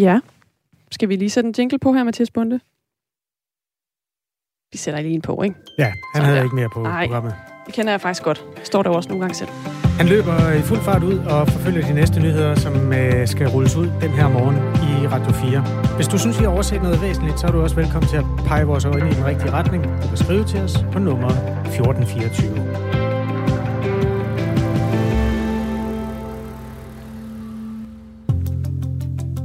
Ja. Skal vi lige sætte en jingle på her, Mathias Bunde? Vi sætter lige en på, ikke? Ja, han Sådan havde der. ikke mere på Ej. programmet. Det kender jeg faktisk godt. Står der også nogle gange selv. Han løber i fuld fart ud og forfølger de næste nyheder, som øh, skal rulles ud den her morgen i Radio 4. Hvis du synes, I har overset noget væsentligt, så er du også velkommen til at pege vores øjne i den rigtige retning. Du kan skrive til os på nummer 1424.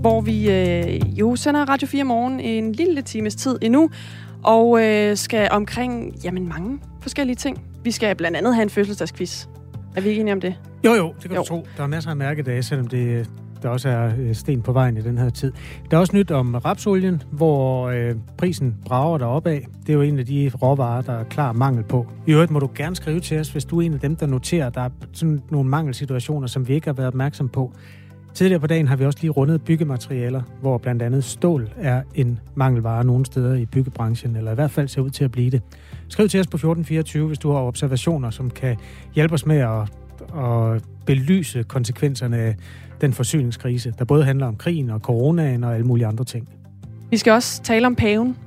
Hvor vi øh, jo sender Radio 4 morgen en lille times tid endnu. Og øh, skal omkring, jamen mange forskellige ting. Vi skal blandt andet have en fødselsdagsquiz. Er vi ikke enige om det? Jo, jo, det kan Jo. du tro. Der er masser af mærkedage, selvom det, der også er øh, sten på vejen i den her tid. Der er også nyt om rapsolien, hvor øh, prisen brager derop af. Det er jo en af de råvarer, der er klar mangel på. I øvrigt må du gerne skrive til os, hvis du er en af dem, der noterer, der er sådan nogle mangelsituationer, som vi ikke har været opmærksom på. Tidligere på dagen har vi også lige rundet byggematerialer, hvor blandt andet stål er en mangelvare nogle steder i byggebranchen, eller i hvert fald ser ud til at blive det. Skriv til os på 1424, hvis du har observationer, som kan hjælpe os med at, at belyse konsekvenserne af den forsyningskrise, der både handler om krigen og coronaen og alle mulige andre ting. Vi skal også tale om paven.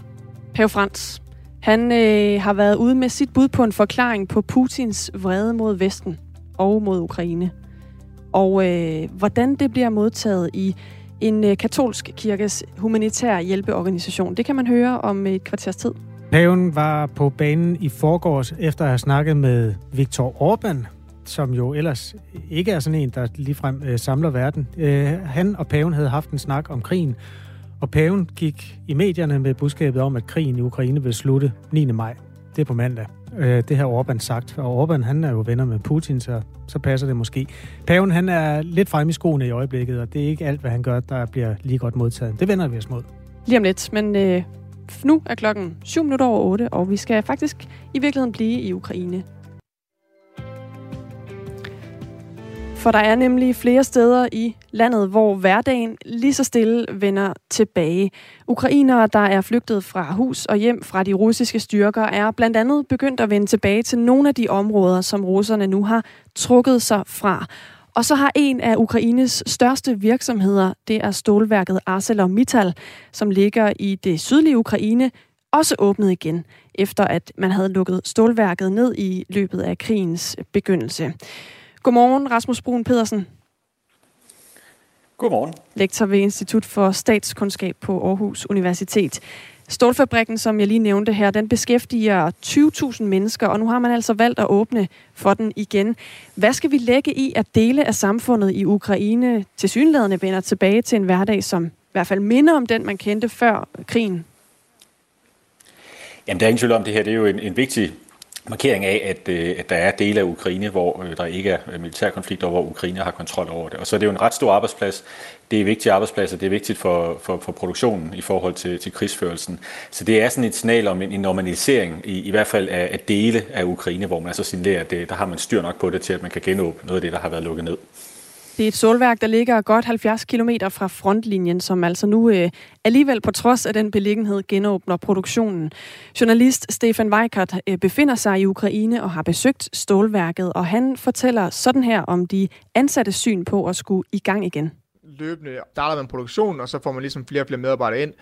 Pave Frans. Han øh, har været ude med sit bud på en forklaring på Putins vrede mod Vesten og mod Ukraine. Og øh, hvordan det bliver modtaget i en øh, katolsk kirkes humanitære hjælpeorganisation, det kan man høre om et kvarters tid. Paven var på banen i forgårs efter at have snakket med Viktor Orbán, som jo ellers ikke er sådan en, der ligefrem øh, samler verden. Øh, han og paven havde haft en snak om krigen, og paven gik i medierne med budskabet om, at krigen i Ukraine vil slutte 9. maj. Det er på mandag. Øh, det har Orbán sagt, og Orbán han er jo venner med Putin, så, så passer det måske. Paven han er lidt frem i skoene i øjeblikket, og det er ikke alt, hvad han gør, der bliver lige godt modtaget. Det vender vi os mod. Lige om lidt, men øh, nu er klokken 7 minutter over 8, og vi skal faktisk i virkeligheden blive i Ukraine. For der er nemlig flere steder i landet, hvor hverdagen lige så stille vender tilbage. Ukrainere, der er flygtet fra hus og hjem fra de russiske styrker, er blandt andet begyndt at vende tilbage til nogle af de områder, som russerne nu har trukket sig fra. Og så har en af Ukraines største virksomheder, det er stålværket ArcelorMittal, som ligger i det sydlige Ukraine, også åbnet igen, efter at man havde lukket stålværket ned i løbet af krigens begyndelse. Godmorgen, Rasmus Brun Pedersen, Godmorgen. lektor ved Institut for Statskundskab på Aarhus Universitet. Stålfabrikken, som jeg lige nævnte her, den beskæftiger 20.000 mennesker, og nu har man altså valgt at åbne for den igen. Hvad skal vi lægge i, at dele af samfundet i Ukraine til synlædende vender tilbage til en hverdag, som i hvert fald minder om den, man kendte før krigen? Jamen, der er ingen tvivl om, det her det er jo en, en vigtig markering af, at, øh, at der er dele af Ukraine, hvor øh, der ikke er øh, militærkonflikter, og hvor Ukraine har kontrol over det. Og så er det jo en ret stor arbejdsplads. Det er vigtige arbejdspladser, det er vigtigt for, for, for produktionen i forhold til, til krigsførelsen. Så det er sådan et signal om en, en normalisering, i, i hvert fald af, af dele af Ukraine, hvor man altså signalerer, at det, der har man styr nok på det til, at man kan genåbne noget af det, der har været lukket ned. Det er et solværk, der ligger godt 70 km fra frontlinjen, som altså nu øh, alligevel på trods af den beliggenhed genåbner produktionen. Journalist Stefan Weikert øh, befinder sig i Ukraine og har besøgt stålværket, og han fortæller sådan her om de ansatte syn på at skulle i gang igen. løbende starter man produktionen, og så får man ligesom flere og flere medarbejdere ind.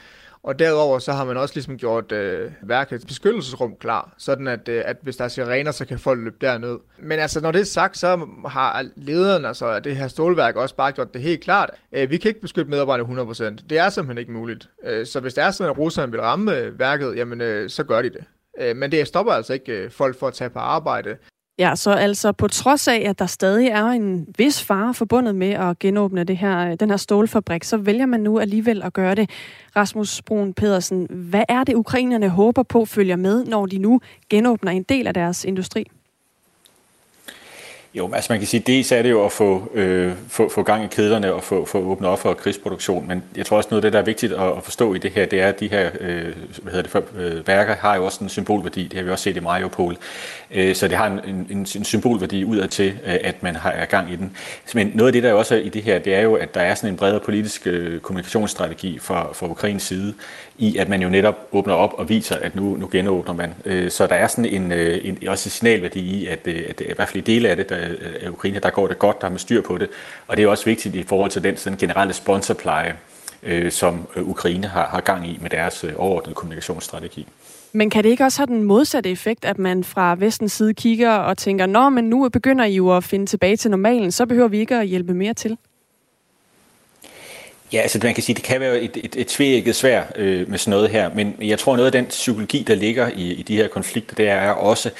Og derudover så har man også ligesom gjort øh, værkets beskyttelsesrum klar, sådan at, øh, at hvis der er sirener, så kan folk løbe derned. Men altså, når det er sagt, så har lederen altså, af det her stålværk også bare gjort det helt klart. Øh, vi kan ikke beskytte medarbejderne 100%. Det er simpelthen ikke muligt. Øh, så hvis det er sådan, at russerne vil ramme øh, værket, jamen øh, så gør de det. Øh, men det stopper altså ikke øh, folk for at tage på arbejde. Ja, så altså på trods af, at der stadig er en vis fare forbundet med at genåbne det her, øh, den her stålfabrik, så vælger man nu alligevel at gøre det. Rasmus Brun Pedersen, hvad er det, ukrainerne håber på følger med, når de nu genåbner en del af deres industri? Jo, altså man kan sige, dels er det jo at få, øh, få, få gang i kedlerne og få, få åbnet op for krigsproduktion, men jeg tror også noget af det, der er vigtigt at, at forstå i det her, det er, at de her øh, hvad hedder det, for, øh, værker har jo også en symbolværdi, det har vi også set i Mariupol, Øh, så det har en, en, en, symbolværdi udad til, øh, at man har gang i den. Men noget af det, der også er i det her, det er jo, at der er sådan en bredere politisk øh, kommunikationsstrategi fra, fra Ukrains side, i at man jo netop åbner op og viser, at nu, nu genåbner man. Så der er sådan en, en også en signalværdi i, at, at i hvert fald i dele af det, der, af Ukraine, der går det godt, der er med styr på det. Og det er også vigtigt i forhold til den sådan generelle sponsorpleje, som Ukraine har, har gang i med deres overordnede kommunikationsstrategi. Men kan det ikke også have den modsatte effekt, at man fra vestens side kigger og tænker, nå, men nu begynder I jo at finde tilbage til normalen, så behøver vi ikke at hjælpe mere til? Ja, altså man kan sige, det kan være et, et, et tvækket svær øh, med sådan noget her, men jeg tror noget af den psykologi, der ligger i, i de her konflikter, det er også,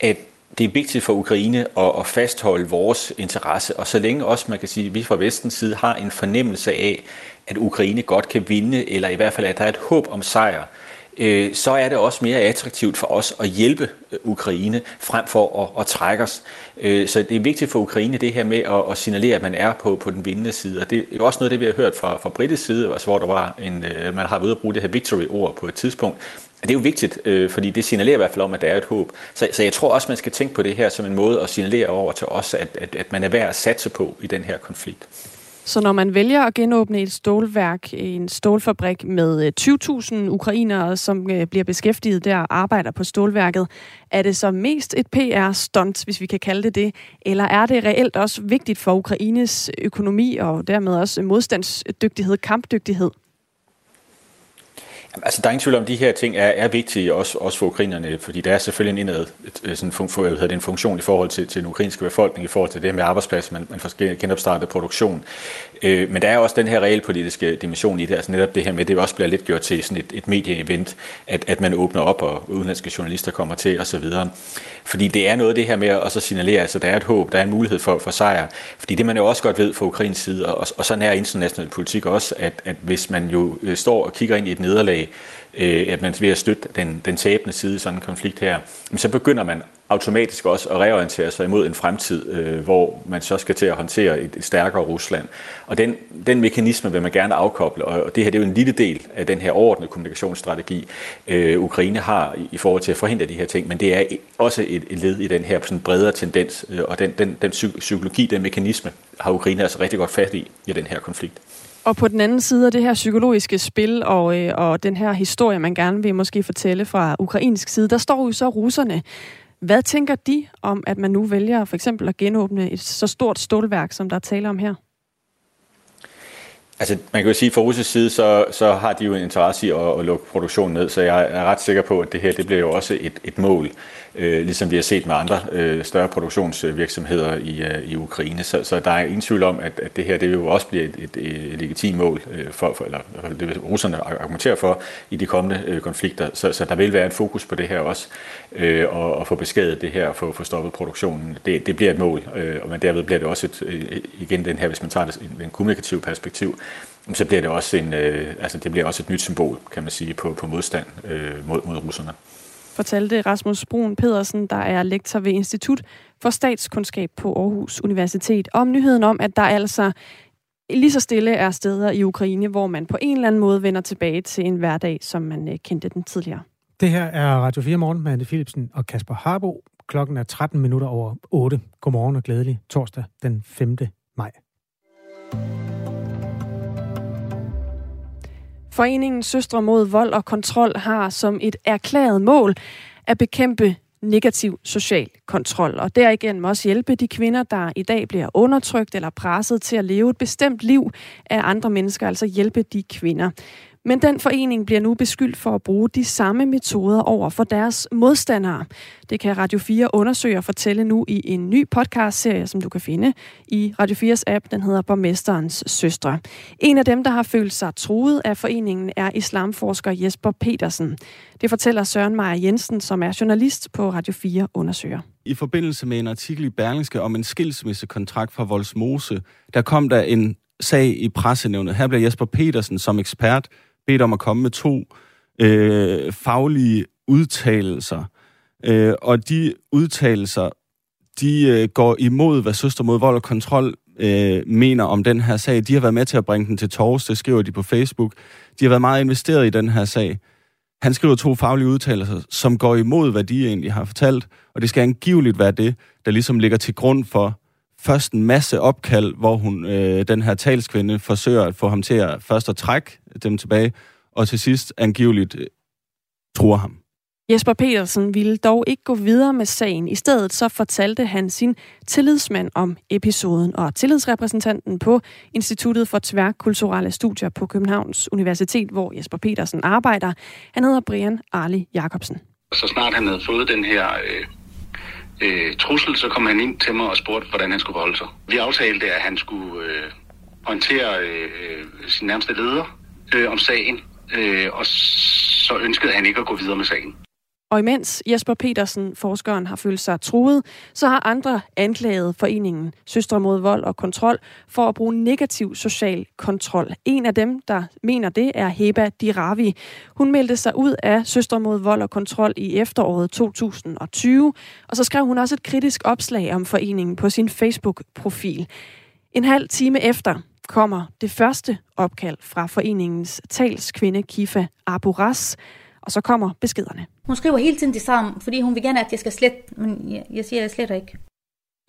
at det er vigtigt for Ukraine at, at fastholde vores interesse, og så længe også, man kan sige, at vi fra vestens side har en fornemmelse af, at Ukraine godt kan vinde, eller i hvert fald, at der er et håb om sejr, øh, Øh, så er det også mere attraktivt for os at hjælpe øh, Ukraine frem for at, at trække os. Øh, så det er vigtigt for Ukraine det her med at, at signalere, at man er på, på den vindende side. Og det er også noget, det vi har hørt fra, fra britisk side, altså, hvor der var en, øh, man har været at bruge det her victory-ord på et tidspunkt. Det er jo vigtigt, øh, fordi det signalerer i hvert fald om, at der er et håb. Så, så jeg tror også, man skal tænke på det her som en måde at signalere over til os, at, at, at man er værd at satse på i den her konflikt. Så når man vælger at genåbne et stålværk, en stålfabrik med øh, 20.000 ukrainere, som øh, bliver beskæftiget der og arbejder på stålværket, er det så mest et PR-stunt, hvis vi kan kalde det det, eller er det reelt også vigtigt for Ukraines økonomi og dermed også modstandsdygtighed, kampdygtighed? Altså, der er ingen tvivl om, at de her ting er, er vigtige, også, også for ukrainerne, fordi der er selvfølgelig en indad, sådan, fun, hvad hedder det, en funktion i forhold til, til den ukrainske befolkning, i forhold til det med arbejdsplads, man, man får genopstartet produktion. Øh, men der er også den her realpolitiske dimension i det, altså netop det her med, det også bliver lidt gjort til sådan et, et medieevent, at, at man åbner op, og udenlandske journalister kommer til, osv. Fordi det er noget af det her med at så signalere, altså der er et håb, der er en mulighed for, for sejr. Fordi det man jo også godt ved fra Ukrains side, og, og sådan er international politik også, at, at hvis man jo øh, står og kigger ind i et nederlag, øh, at man ved at støtte den, den tabende side i sådan en konflikt her, så begynder man automatisk også at reorientere sig imod en fremtid, øh, hvor man så skal til at håndtere et, et stærkere Rusland. Og den, den mekanisme vil man gerne afkoble, og det her det er jo en lille del af den her overordnede kommunikationsstrategi, øh, Ukraine har i, i forhold til at forhindre de her ting, men det er også et, et led i den her sådan bredere tendens, øh, og den, den, den psykologi, den mekanisme, har Ukraine altså rigtig godt fat i i den her konflikt. Og på den anden side af det her psykologiske spil og, øh, og den her historie, man gerne vil måske fortælle fra ukrainsk side, der står jo så russerne. Hvad tænker de om, at man nu vælger for eksempel at genåbne et så stort stålværk, som der er tale om her? Altså, man kan jo sige, at fra russisk side, så, så har de jo en interesse i at, at lukke produktionen ned, så jeg er ret sikker på, at det her det bliver jo også et, et mål øh, ligesom vi har set med andre øh, større produktionsvirksomheder i, øh, i Ukraine. Så, så der er ingen tvivl om, at, at det her det vil jo også blive et, et, et legitimt mål, øh, for, for, eller det vil russerne argumentere for i de kommende øh, konflikter. Så, så der vil være et fokus på det her også, øh, og, og få beskædet det her, og få, få stoppet produktionen. Det, det bliver et mål, øh, men derved bliver det også et, øh, igen den her, hvis man tager det i en kommunikativ perspektiv, så bliver det også en, øh, altså det bliver også et nyt symbol, kan man sige, på, på modstand øh, mod, mod russerne fortalte Rasmus Brun Pedersen, der er lektor ved Institut for Statskundskab på Aarhus Universitet, om nyheden om, at der altså lige så stille er steder i Ukraine, hvor man på en eller anden måde vender tilbage til en hverdag, som man øh, kendte den tidligere. Det her er Radio 4 Morgen med Anne Philipsen og Kasper Harbo. Klokken er 13 minutter over 8. Godmorgen og glædelig torsdag den 5. maj. Foreningen Søstre mod vold og kontrol har som et erklæret mål at bekæmpe negativ social kontrol, og derigennem også hjælpe de kvinder, der i dag bliver undertrykt eller presset til at leve et bestemt liv af andre mennesker, altså hjælpe de kvinder. Men den forening bliver nu beskyldt for at bruge de samme metoder over for deres modstandere. Det kan Radio 4 undersøge og fortælle nu i en ny podcast-serie, som du kan finde i Radio 4's app. Den hedder Borgmesterens Søstre. En af dem, der har følt sig truet af foreningen, er islamforsker Jesper Petersen. Det fortæller Søren Meyer Jensen, som er journalist på Radio 4 Undersøger. I forbindelse med en artikel i Berlingske om en skilsmissekontrakt fra Voldsmose, der kom der en sag i pressenævnet. Her bliver Jesper Petersen som ekspert bedt om at komme med to øh, faglige udtalelser. Øh, og de udtalelser, de øh, går imod, hvad Søster mod vold og kontrol øh, mener om den her sag. De har været med til at bringe den til tors, det skriver de på Facebook. De har været meget investeret i den her sag. Han skriver to faglige udtalelser, som går imod, hvad de egentlig har fortalt, og det skal angiveligt være det, der ligesom ligger til grund for først en masse opkald, hvor hun, øh, den her talskvinde forsøger at få ham til at først at trække dem tilbage, og til sidst angiveligt øh, truer ham. Jesper Petersen ville dog ikke gå videre med sagen. I stedet så fortalte han sin tillidsmand om episoden, og tillidsrepræsentanten på Instituttet for Tværkulturelle Studier på Københavns Universitet, hvor Jesper Petersen arbejder, han hedder Brian Arli Jacobsen. Så snart han havde fået den her øh, øh, trussel, så kom han ind til mig og spurgte, hvordan han skulle forholde sig. Vi aftalte, at han skulle øh, orientere øh, sin nærmeste leder øh, om sagen, øh, og så ønskede han ikke at gå videre med sagen. Og imens Jesper Petersen, forskeren, har følt sig truet, så har andre anklaget foreningen Søstre mod vold og kontrol for at bruge negativ social kontrol. En af dem, der mener det, er Heba Diravi. Hun meldte sig ud af Søstre mod vold og kontrol i efteråret 2020, og så skrev hun også et kritisk opslag om foreningen på sin Facebook-profil. En halv time efter kommer det første opkald fra foreningens talskvinde Kifa Aburas, og så kommer beskederne. Hun skriver hele tiden det samme, fordi hun vil gerne, at jeg skal slet, men jeg, jeg siger, at jeg sletter ikke.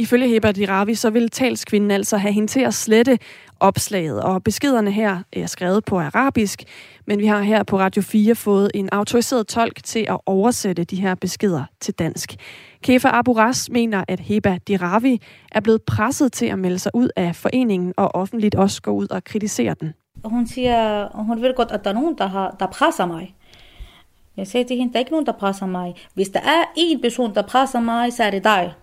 Ifølge Heber Diravi, så vil talskvinden altså have hende til at slette opslaget, og beskederne her er skrevet på arabisk, men vi har her på Radio 4 fået en autoriseret tolk til at oversætte de her beskeder til dansk. Kefa Aburas mener, at Heba Diravi er blevet presset til at melde sig ud af foreningen og offentligt også gå ud og kritisere den. Hun siger, hun ved godt, at der er nogen, der, har, der presser mig. Jeg sagde til hende, der er ikke nogen, der presser mig. Hvis der er en person, der presser mig, så er det dig.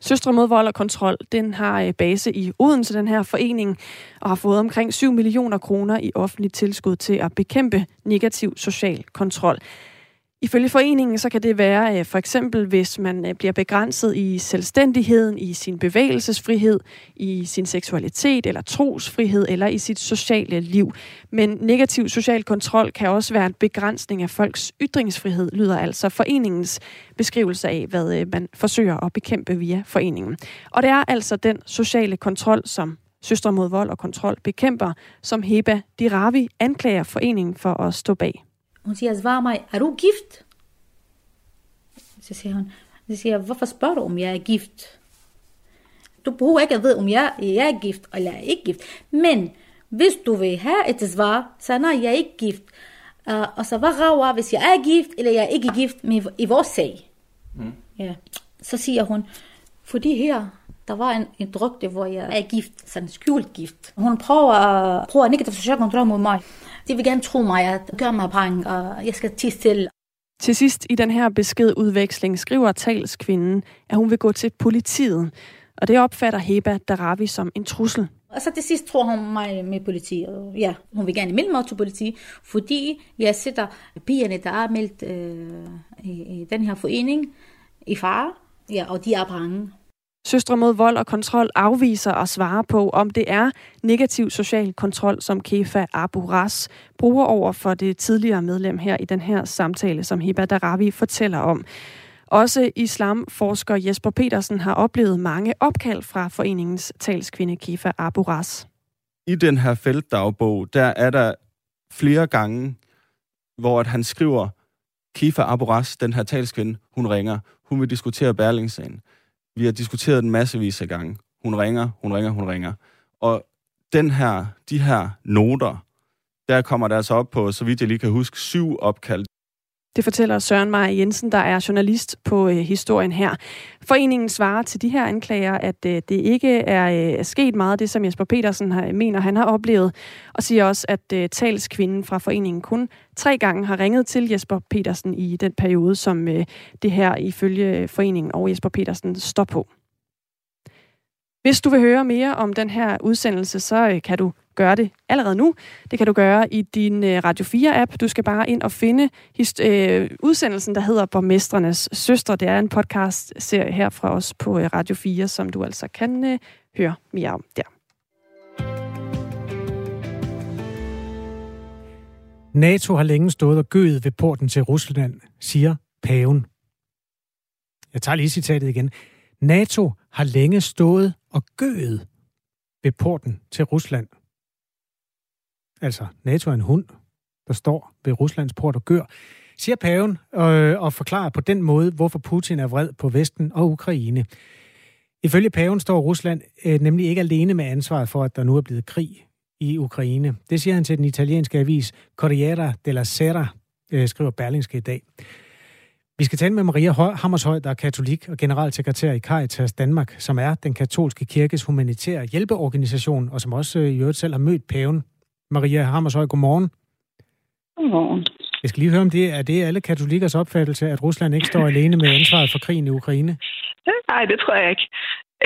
Søstre mod vold og kontrol, den har øh, base i Odense, den her forening, og har fået omkring 7 millioner kroner i offentligt tilskud til at bekæmpe negativ social kontrol. Ifølge foreningen så kan det være øh, for eksempel, hvis man øh, bliver begrænset i selvstændigheden, i sin bevægelsesfrihed, i sin seksualitet eller trosfrihed eller i sit sociale liv. Men negativ social kontrol kan også være en begrænsning af folks ytringsfrihed, lyder altså foreningens beskrivelse af, hvad øh, man forsøger at bekæmpe via foreningen. Og det er altså den sociale kontrol, som Søstre mod vold og kontrol bekæmper, som Heba Diravi anklager foreningen for at stå bag. Hun siger, svar mig, er du gift? Så siger hun, så siger jeg, hvorfor spørger du, om jeg er gift? Du behøver ikke at vide, om jeg, jeg er gift eller er ikke gift. Men hvis du vil have et svar, så nej, jeg er ikke gift. Uh, og så hvad rager, hvis jeg er gift, eller jeg er ikke gift med, i vores sag? Mm. Ja. Så siger hun, fordi her, der var en, en drøgte, hvor jeg er gift, sådan skjult gift. Hun prøver at prøve negativ social kontrol mod mig. De vil gerne tro mig, at gør mig brang, og jeg skal tisse til. Til sidst i den her beskedudveksling skriver talskvinden, at hun vil gå til politiet. Og det opfatter Heba Daravi som en trussel. Og så til sidst tror hun mig med politi. Ja, hun vil gerne melde mig til politi, fordi jeg sætter pigerne, der er meldt øh, i, i den her forening, i fare. Ja, og de er bange. Søstre mod vold og kontrol afviser at svare på, om det er negativ social kontrol, som Kefa Abu Ras bruger over for det tidligere medlem her i den her samtale, som Hiba Daravi fortæller om. Også islamforsker Jesper Petersen har oplevet mange opkald fra foreningens talskvinde Kefa Abu Ras. I den her feltdagbog, der er der flere gange, hvor at han skriver, Kifa Aboras, den her talskvinde, hun ringer. Hun vil diskutere Berlingsagen. Vi har diskuteret den massevis af gange. Hun ringer, hun ringer, hun ringer. Og den her, de her noter, der kommer der altså op på, så vidt jeg lige kan huske, syv opkald. Det fortæller Søren Maja Jensen, der er journalist på øh, historien her. Foreningen svarer til de her anklager, at øh, det ikke er øh, sket meget det, som Jesper Petersen har, mener, han har oplevet, og siger også, at øh, talskvinden fra foreningen kun tre gange har ringet til Jesper Petersen i den periode, som øh, det her ifølge foreningen og Jesper Petersen står på. Hvis du vil høre mere om den her udsendelse, så øh, kan du gøre det allerede nu. Det kan du gøre i din øh, Radio 4-app. Du skal bare ind og finde øh, udsendelsen, der hedder Borgmestrenes Søstre. Det er en podcast-serie her fra os på øh, Radio 4, som du altså kan øh, høre mere om der. NATO har længe stået og gøet ved porten til Rusland, siger paven. Jeg tager lige citatet igen. NATO har længe stået og gøet ved porten til Rusland. Altså, NATO er en hund, der står ved Ruslands port og gør, siger paven øh, og forklarer på den måde, hvorfor Putin er vred på Vesten og Ukraine. Ifølge paven står Rusland øh, nemlig ikke alene med ansvaret for, at der nu er blevet krig i Ukraine. Det siger han til den italienske avis Corriere della Sera, øh, skriver Berlingske i dag. Vi skal tale med Maria Hammershøj, der er katolik og generalsekretær i Caritas Danmark, som er den katolske kirkes humanitære hjælpeorganisation, og som også øh, i øvrigt selv har mødt paven. Maria Hammershøj, godmorgen. Godmorgen. Jeg skal lige høre om det. Er det alle katolikers opfattelse, at Rusland ikke står alene med ansvaret for krigen i Ukraine? Nej, det tror jeg ikke.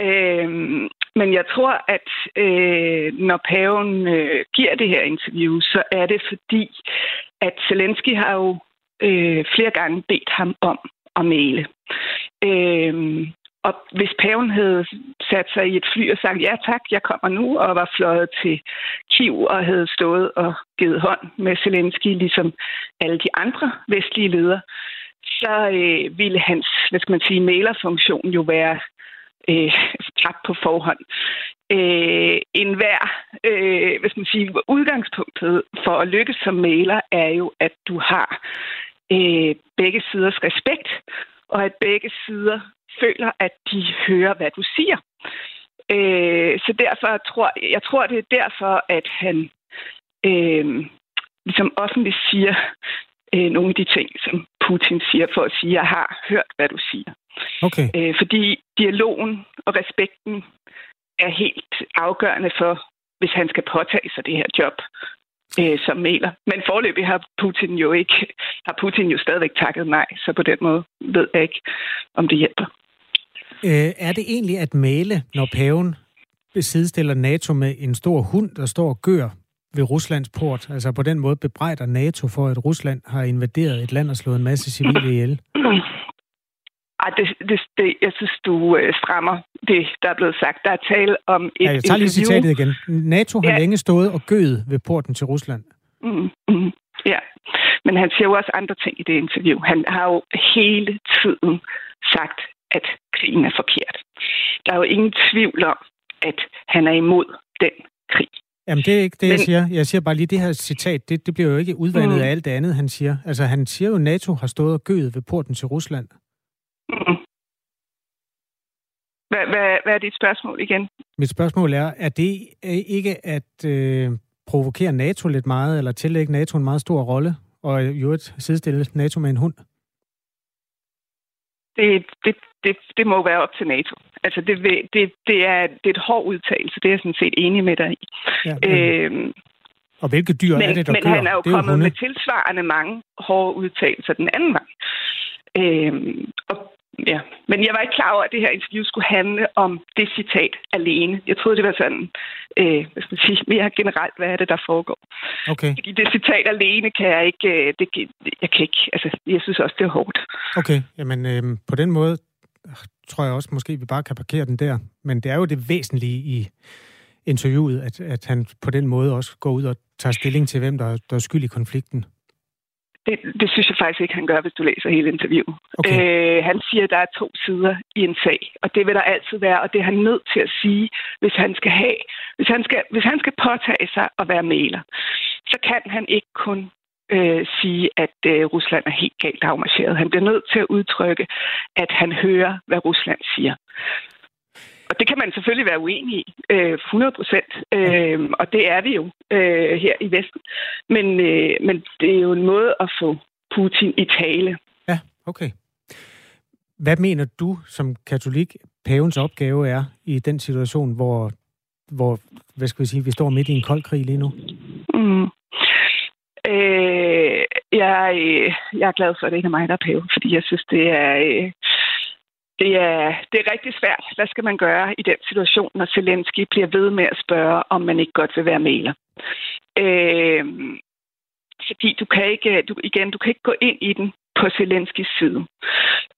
Øh, men jeg tror, at øh, når paven øh, giver det her interview, så er det fordi, at Zelensky har jo øh, flere gange bedt ham om at male. Øh, og hvis paven havde sat sig i et fly og sagt, ja tak, jeg kommer nu, og var fløjet til Kiev og havde stået og givet hånd med Zelensky, ligesom alle de andre vestlige ledere, så øh, ville hans, hvad skal man sige, mailerfunktion jo være øh, tabt på forhånd. Øh, en hver, øh, hvad skal man sige, udgangspunktet for at lykkes som mailer er jo, at du har øh, begge siders respekt, og at begge sider føler, at de hører, hvad du siger. Øh, så derfor tror jeg tror, det er derfor, at han øh, ligesom offentligt siger øh, nogle af de ting, som Putin siger, for at sige, at jeg har hørt, hvad du siger. Okay. Øh, fordi dialogen og respekten er helt afgørende for, hvis han skal påtage sig det her job øh, som mailer. Men forløbig har Putin jo ikke, har Putin jo stadigvæk takket nej, så på den måde ved jeg ikke, om det hjælper. Øh, er det egentlig at male, når paven besidestiller NATO med en stor hund, der står og gør ved Ruslands port? Altså på den måde bebrejder NATO for, at Rusland har invaderet et land og slået en masse civile ihjel? Ej, det, det, det, jeg synes, du øh, strammer det, der er blevet sagt. Der er tale om et ja, jeg tager lige citatet igen. NATO har ja. længe stået og gøet ved porten til Rusland. Mm, mm, ja, men han siger jo også andre ting i det interview. Han har jo hele tiden sagt, at krigen er forkert. Der er jo ingen tvivl om, at han er imod den krig. Jamen, det er ikke det, Men... jeg siger. Jeg siger bare lige, det her citat, det, det bliver jo ikke udvandet mm. af alt det andet, han siger. Altså, han siger jo, at NATO har stået og gøet ved porten til Rusland. Mm. Hvad, hvad, hvad er dit spørgsmål igen? Mit spørgsmål er, er det ikke at øh, provokere NATO lidt meget, eller tillægge NATO en meget stor rolle, og jo et sidestille NATO med en hund? Det, det, det, det må være op til NATO. Altså, det, det, det, er, det er et hård udtalelse, det er jeg sådan set enig med dig i. Ja, men... øhm, og hvilke dyr men, er det, der Men gør? han er jo det er kommet jo med tilsvarende mange hårde udtalelser den anden vej. Øhm, og Ja, men jeg var ikke klar over, at det her interview skulle handle om det citat alene. Jeg troede, det var sådan, øh, hvad skal man sige, mere generelt, hvad er det, der foregår. Okay. Fordi det citat alene kan jeg ikke, øh, det, jeg kan ikke, altså, jeg synes også, det er hårdt. Okay, jamen øh, på den måde tror jeg også, måske vi bare kan parkere den der. Men det er jo det væsentlige i interviewet, at, at han på den måde også går ud og tager stilling til, hvem der, der er skyld i konflikten. Det, det synes jeg faktisk ikke, han gør, hvis du læser hele interviewet. Okay. Øh, han siger, at der er to sider i en sag, og det vil der altid være, og det er han nødt til at sige, hvis han skal have, hvis han skal, hvis han skal påtage sig at være maler, så kan han ikke kun øh, sige, at øh, Rusland er helt galt afmarcheret. Han bliver nødt til at udtrykke, at han hører, hvad Rusland siger. Og det kan man selvfølgelig være uenig i, øh, 100 procent, øh, og det er vi jo øh, her i Vesten. Men, øh, men det er jo en måde at få Putin i tale. Ja, okay. Hvad mener du som katolik, pavens opgave er i den situation, hvor, hvor hvad skal vi sige, vi står midt i en kold krig lige nu? Mm. Øh, jeg, jeg er glad for, at det ikke er mig, der er pave, fordi jeg synes, det er, øh, det er, det er rigtig svært. Hvad skal man gøre i den situation, når Zelensky bliver ved med at spørge, om man ikke godt vil være maler? Øh, fordi du kan ikke, du, igen, du kan ikke gå ind i den på Zelenskis side.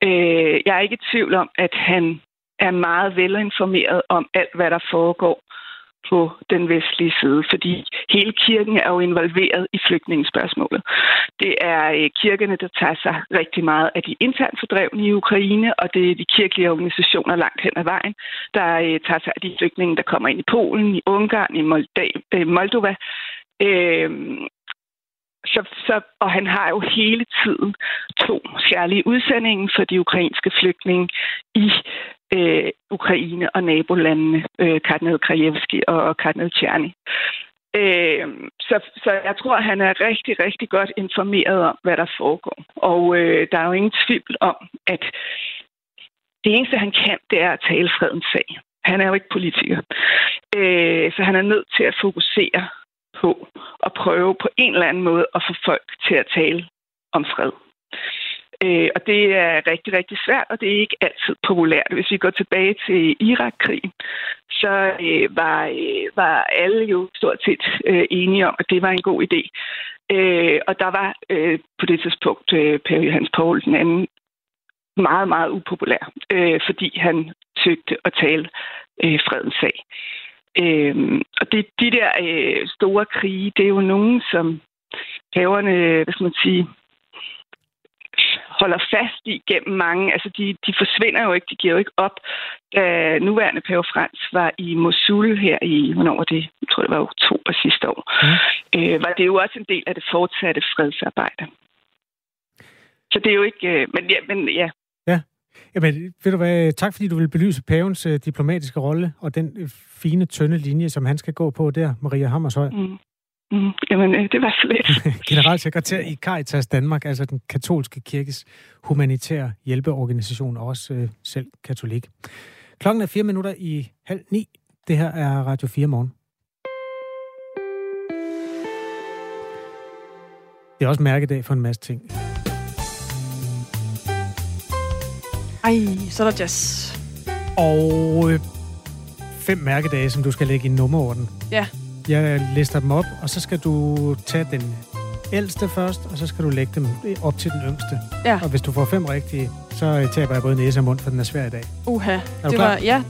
Øh, jeg er ikke i tvivl om, at han er meget velinformeret om alt, hvad der foregår på den vestlige side, fordi hele kirken er jo involveret i flygtningespørgsmålet. Det er øh, kirkerne, der tager sig rigtig meget af de internt fordrevne i Ukraine, og det er de kirkelige organisationer langt hen ad vejen, der øh, tager sig af de flygtninge, der kommer ind i Polen, i Ungarn, i øh, Moldova. Øh, så, så, og han har jo hele tiden to særlige udsendinger for de ukrainske flygtninge i øh, Ukraine og nabolandene, øh, Kardinal Krajewski og Kardinal Tjerni. Øh, så, så jeg tror, at han er rigtig, rigtig godt informeret om, hvad der foregår. Og øh, der er jo ingen tvivl om, at det eneste, han kan, det er at tale fredens sag. Han er jo ikke politiker. Øh, så han er nødt til at fokusere på at prøve på en eller anden måde at få folk til at tale om fred. Øh, og det er rigtig, rigtig svært, og det er ikke altid populært. Hvis vi går tilbage til Irakkrigen, så øh, var, øh, var alle jo stort set øh, enige om, at det var en god idé. Øh, og der var øh, på det tidspunkt øh, Per Johans Poul den anden meget, meget upopulær, øh, fordi han søgte at tale øh, fredens sag. Øh, og det, de der øh, store krige, det er jo nogen, som haverne, hvad skal man sige, holder fast i gennem mange. Altså, de, de forsvinder jo ikke, de giver jo ikke op. Da nuværende pave Frans var i Mosul her i, hvornår var det? Jeg tror, det var oktober sidste år. Mm. Øh, var det jo også en del af det fortsatte fredsarbejde. Så det er jo ikke... Øh, men ja, men ja. Ja. Jamen, ved du hvad, tak fordi du vil belyse pavens øh, diplomatiske rolle og den øh, fine, tynde linje, som han skal gå på der, Maria Hammershøj. Mm. Mm, jamen, øh, det var så lidt. Generalsekretær i Caritas Danmark, altså den katolske kirkes humanitære hjælpeorganisation, og også øh, selv katolik. Klokken er fire minutter i halv ni. Det her er Radio 4 morgen. Det er også mærkedag for en masse ting. Ej, så er der jazz. Og øh, fem mærkedage, som du skal lægge i nummerorden. Ja. Jeg lister dem op, og så skal du tage den ældste først, og så skal du lægge dem op til den yngste. Ja. Og hvis du får fem rigtige, så taber jeg både næse og mund, for den er svær i dag. Uha. Er det klar? var, ja.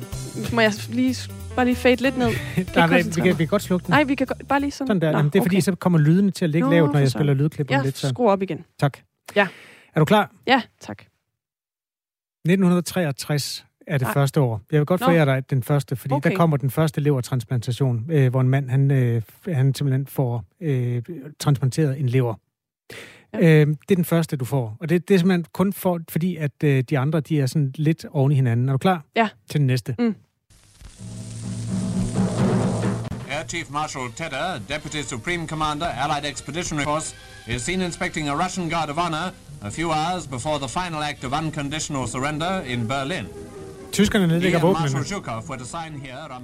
Må jeg lige, bare lige fade lidt ned? Nej, vi, vi, kan, vi kan godt slukke den. Nej, vi kan bare lige sådan. Sådan der. Nå, Jamen, det er okay. fordi, så kommer lydene til at ligge Nå, lavt, når jeg spiller lydklipperne ja, lidt. Så. skru op igen. Tak. Ja. Er du klar? Ja, tak. 1963 er det Ej. første år. Jeg vil godt forære dig den første, fordi okay. der kommer den første levertransplantation, øh, hvor en mand han, øh, han simpelthen får øh, transplanteret en lever. Ja. Øh, det er den første, du får. Og det, det er simpelthen kun for, fordi, at øh, de andre de er sådan lidt oven i hinanden. Er du klar ja. til den næste? Mm. Air Chief Marshal Tedder, Deputy Supreme Commander, Allied Expeditionary Force, is seen inspecting a Russian Guard of Honor a few hours before the final act of unconditional surrender in Berlin. Tyskerne nedlægger våbnene.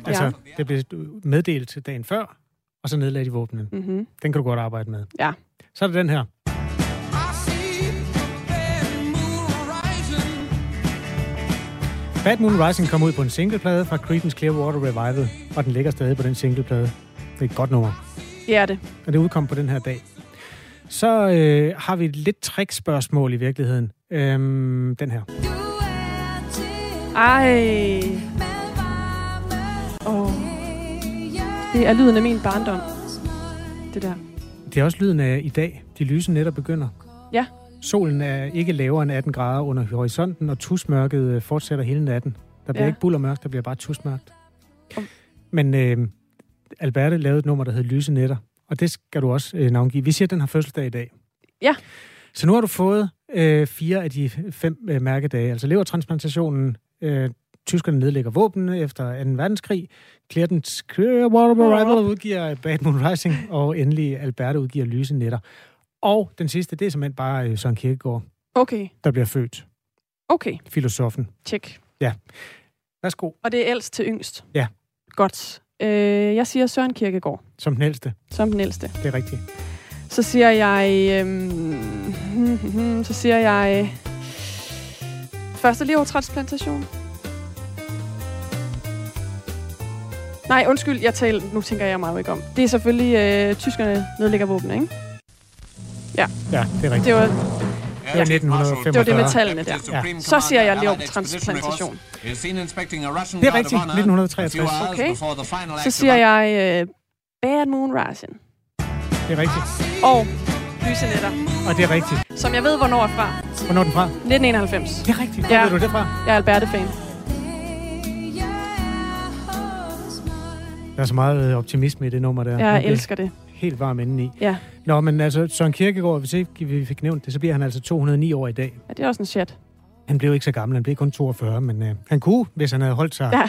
Altså, det blev meddelt dagen før, og så nedlagde de våbnene. Mm-hmm. Den kan du godt arbejde med. Ja. Så er det den her. Bad Moon Rising kom ud på en singleplade fra Creedence Clearwater Revival, og den ligger stadig på den singleplade. Det er et godt nummer. Det er det. Og det udkom på den her dag. Så øh, har vi et lidt trickspørgsmål i virkeligheden. Øhm, den her. Ej. Oh. Det er lyden af min barndom. Det der. Det er også lyden af i dag. De lyse nætter begynder. Ja. Solen er ikke lavere end 18 grader under horisonten, og tusmørket øh, fortsætter hele natten. Der bliver ja. ikke bullermørkt, der bliver bare tusmørkt. Oh. Men øh, Alberte lavede et nummer, der hedder Lyse Nætter, og det skal du også øh, navngive. Vi siger, at den har fødselsdag i dag. Ja. Så nu har du fået øh, fire af de fem øh, mærkedage. Altså levertransplantationen, øh, tyskerne nedlægger våben efter 2. verdenskrig, Clearance Rival udgiver Bad Moon Rising, og endelig Alberte udgiver Lyse Netter. Og den sidste, det er simpelthen bare øh, Søren Kierkegaard, okay. der bliver født. Okay. Filosofen. Tjek. Ja. Værsgo. Og det er ældst til yngst? Ja. Godt. Øh, jeg siger Søren Kierkegaard. Som den ældste? Som den ældste. Det er rigtigt. Så siger jeg... Øhm, så siger jeg... Første levertransplantation. Nej, undskyld, jeg taler, nu tænker jeg mig jo ikke om. Det er selvfølgelig øh, tyskerne nedlægger våben, ikke? Ja. Ja, det er rigtigt. Det var, ja, 1945. Det var det med tallene der. Ja. Så siger jeg levertransplantation. Det er rigtigt, 1963. Okay. Så siger jeg øh, Bad Moon Rising. Det er rigtigt. Og Lyse Netter. Og det er rigtigt. Som jeg ved, hvornår er fra. Hvornår er den fra? 1991. Det er rigtigt. Hvor ja. ved du det fra? Jeg er Alberte-fan. Der er så meget øh, optimisme i det nummer der. Jeg elsker det. Helt varm inden i. Ja. Nå, men altså, Søren Kierkegaard, hvis ikke vi fik nævnt det, så bliver han altså 209 år i dag. Ja, det er også en chat. Han blev ikke så gammel, han blev kun 42, men øh, han kunne, hvis han havde holdt sig ja.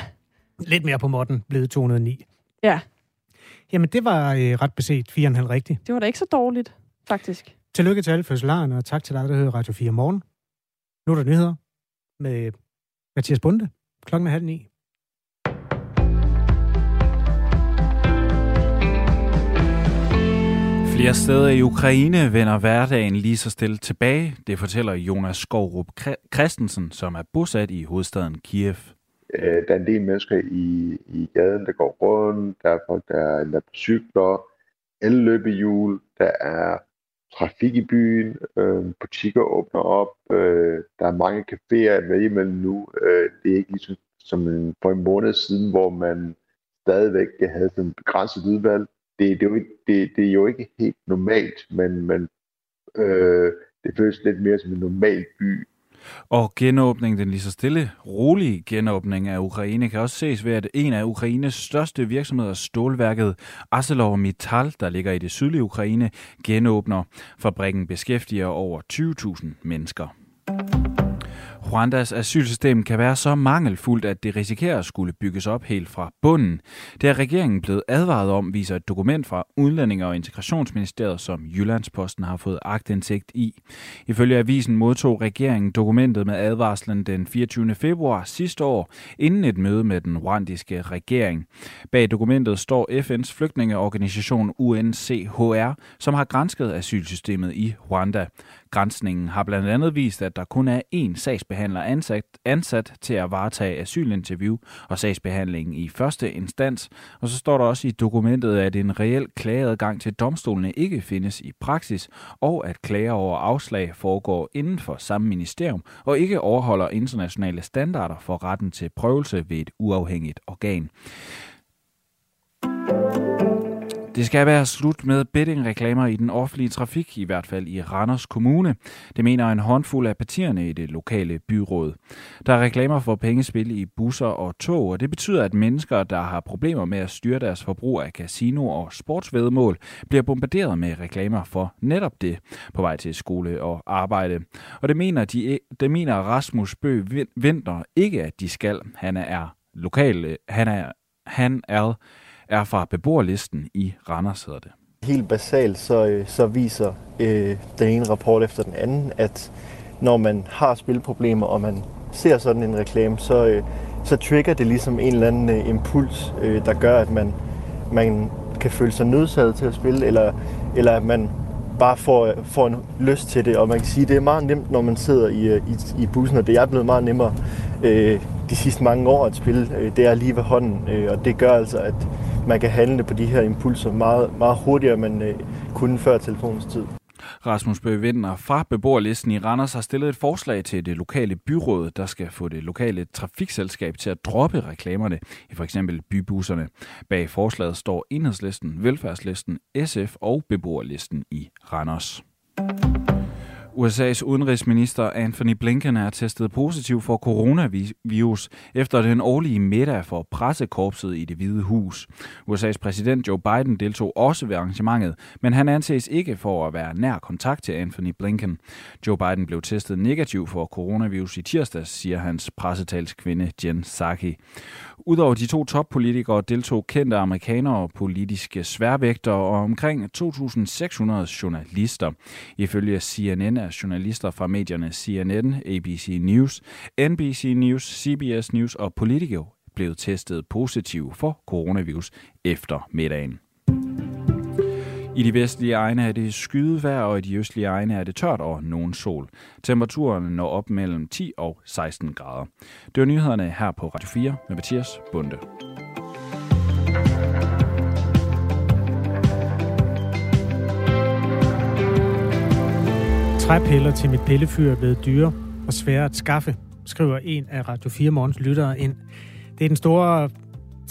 lidt mere på måtten, blevet 209. Ja. Jamen, det var øh, ret beset 4,5 rigtigt. Det var da ikke så dårligt, faktisk. Tillykke til alle fødselarerne, og tak til dig, der hører Radio 4 morgen. Nu er der nyheder med Mathias Bunde. Klokken er halv ni. Flere steder i Ukraine vender hverdagen lige så stille tilbage. Det fortæller Jonas Skovrup Christensen, som er bosat i hovedstaden Kiev. Øh, der er en del mennesker i, i gaden, der går rundt. Der er folk, der er på cykler, elløbehjul. Der er trafik i byen. Øh, butikker åbner op. Øh, der er mange caféer at vælge imellem nu. Øh, det er ikke ligesom som en, for en måned siden, hvor man stadigvæk havde sådan begrænset udvalg det, det, er jo ikke, det, det er jo ikke helt normalt, men, men øh, det føles lidt mere som en normal by. Og genåbningen, den lige så stille, rolige genåbning af Ukraine, kan også ses ved, at en af Ukraines største virksomheder, stålværket ArcelorMittal, der ligger i det sydlige Ukraine, genåbner. Fabrikken beskæftiger over 20.000 mennesker. Rwandas asylsystem kan være så mangelfuldt, at det risikerer at skulle bygges op helt fra bunden. Det er regeringen blevet advaret om, viser et dokument fra Udlændinge- og Integrationsministeriet, som Jyllandsposten har fået agtindsigt i. Ifølge avisen modtog regeringen dokumentet med advarslen den 24. februar sidste år, inden et møde med den rwandiske regering. Bag dokumentet står FN's flygtningeorganisation UNCHR, som har grænsket asylsystemet i Rwanda. Grænsningen har blandt andet vist, at der kun er én sagsbehandler ansat, ansat til at varetage asylinterview og sagsbehandling i første instans. Og så står der også i dokumentet, at en reel klageadgang til domstolene ikke findes i praksis, og at klager over afslag foregår inden for samme ministerium og ikke overholder internationale standarder for retten til prøvelse ved et uafhængigt organ. Det skal være slut med bettingreklamer i den offentlige trafik, i hvert fald i Randers Kommune. Det mener en håndfuld af partierne i det lokale byråd. Der er reklamer for pengespil i busser og tog, og det betyder, at mennesker, der har problemer med at styre deres forbrug af casino og sportsvedmål, bliver bombarderet med reklamer for netop det på vej til skole og arbejde. Og det mener, de, det mener Rasmus Bø Vinter ikke, at de skal. Han er lokal, han er, han er er fra beboerlisten i Randers, hedder det. Helt basalt så, øh, så viser øh, den ene rapport efter den anden, at når man har spilproblemer, og man ser sådan en reklame, så, øh, så trigger det ligesom en eller anden øh, impuls, øh, der gør, at man, man kan føle sig nødsaget til at spille, eller, eller at man bare får, øh, får en lyst til det. Og man kan sige, at det er meget nemt, når man sidder i, øh, i, i bussen, og det er blevet meget nemmere øh, de sidste mange år at spille. Øh, det er lige ved hånden, øh, og det gør altså, at man kan handle på de her impulser meget, meget hurtigere, end man øh, kunne før telefonens tid. Rasmus Bøgevinder fra beboerlisten i Randers har stillet et forslag til det lokale byråd, der skal få det lokale trafikselskab til at droppe reklamerne i for eksempel bybusserne. Bag forslaget står enhedslisten, velfærdslisten, SF og beboerlisten i Randers. USA's udenrigsminister Anthony Blinken er testet positiv for coronavirus efter den årlige middag for pressekorpset i det hvide hus. USA's præsident Joe Biden deltog også ved arrangementet, men han anses ikke for at være nær kontakt til Anthony Blinken. Joe Biden blev testet negativ for coronavirus i tirsdags, siger hans pressetalskvinde Jen Psaki. Udover de to toppolitikere deltog kendte amerikanere og politiske sværvægtere og omkring 2.600 journalister. Ifølge CNN er journalister fra medierne CNN, ABC News, NBC News, CBS News og Politico blevet testet positiv for coronavirus efter middagen. I de vestlige egne er det skydevejr, og i de østlige egne er det tørt og nogen sol. Temperaturen når op mellem 10 og 16 grader. Det var nyhederne her på Radio 4 med Mathias Bunde. Træpiller til mit pillefyr er blevet dyre og svære at skaffe, skriver en af Radio 4 Morgens lyttere ind. Det er den store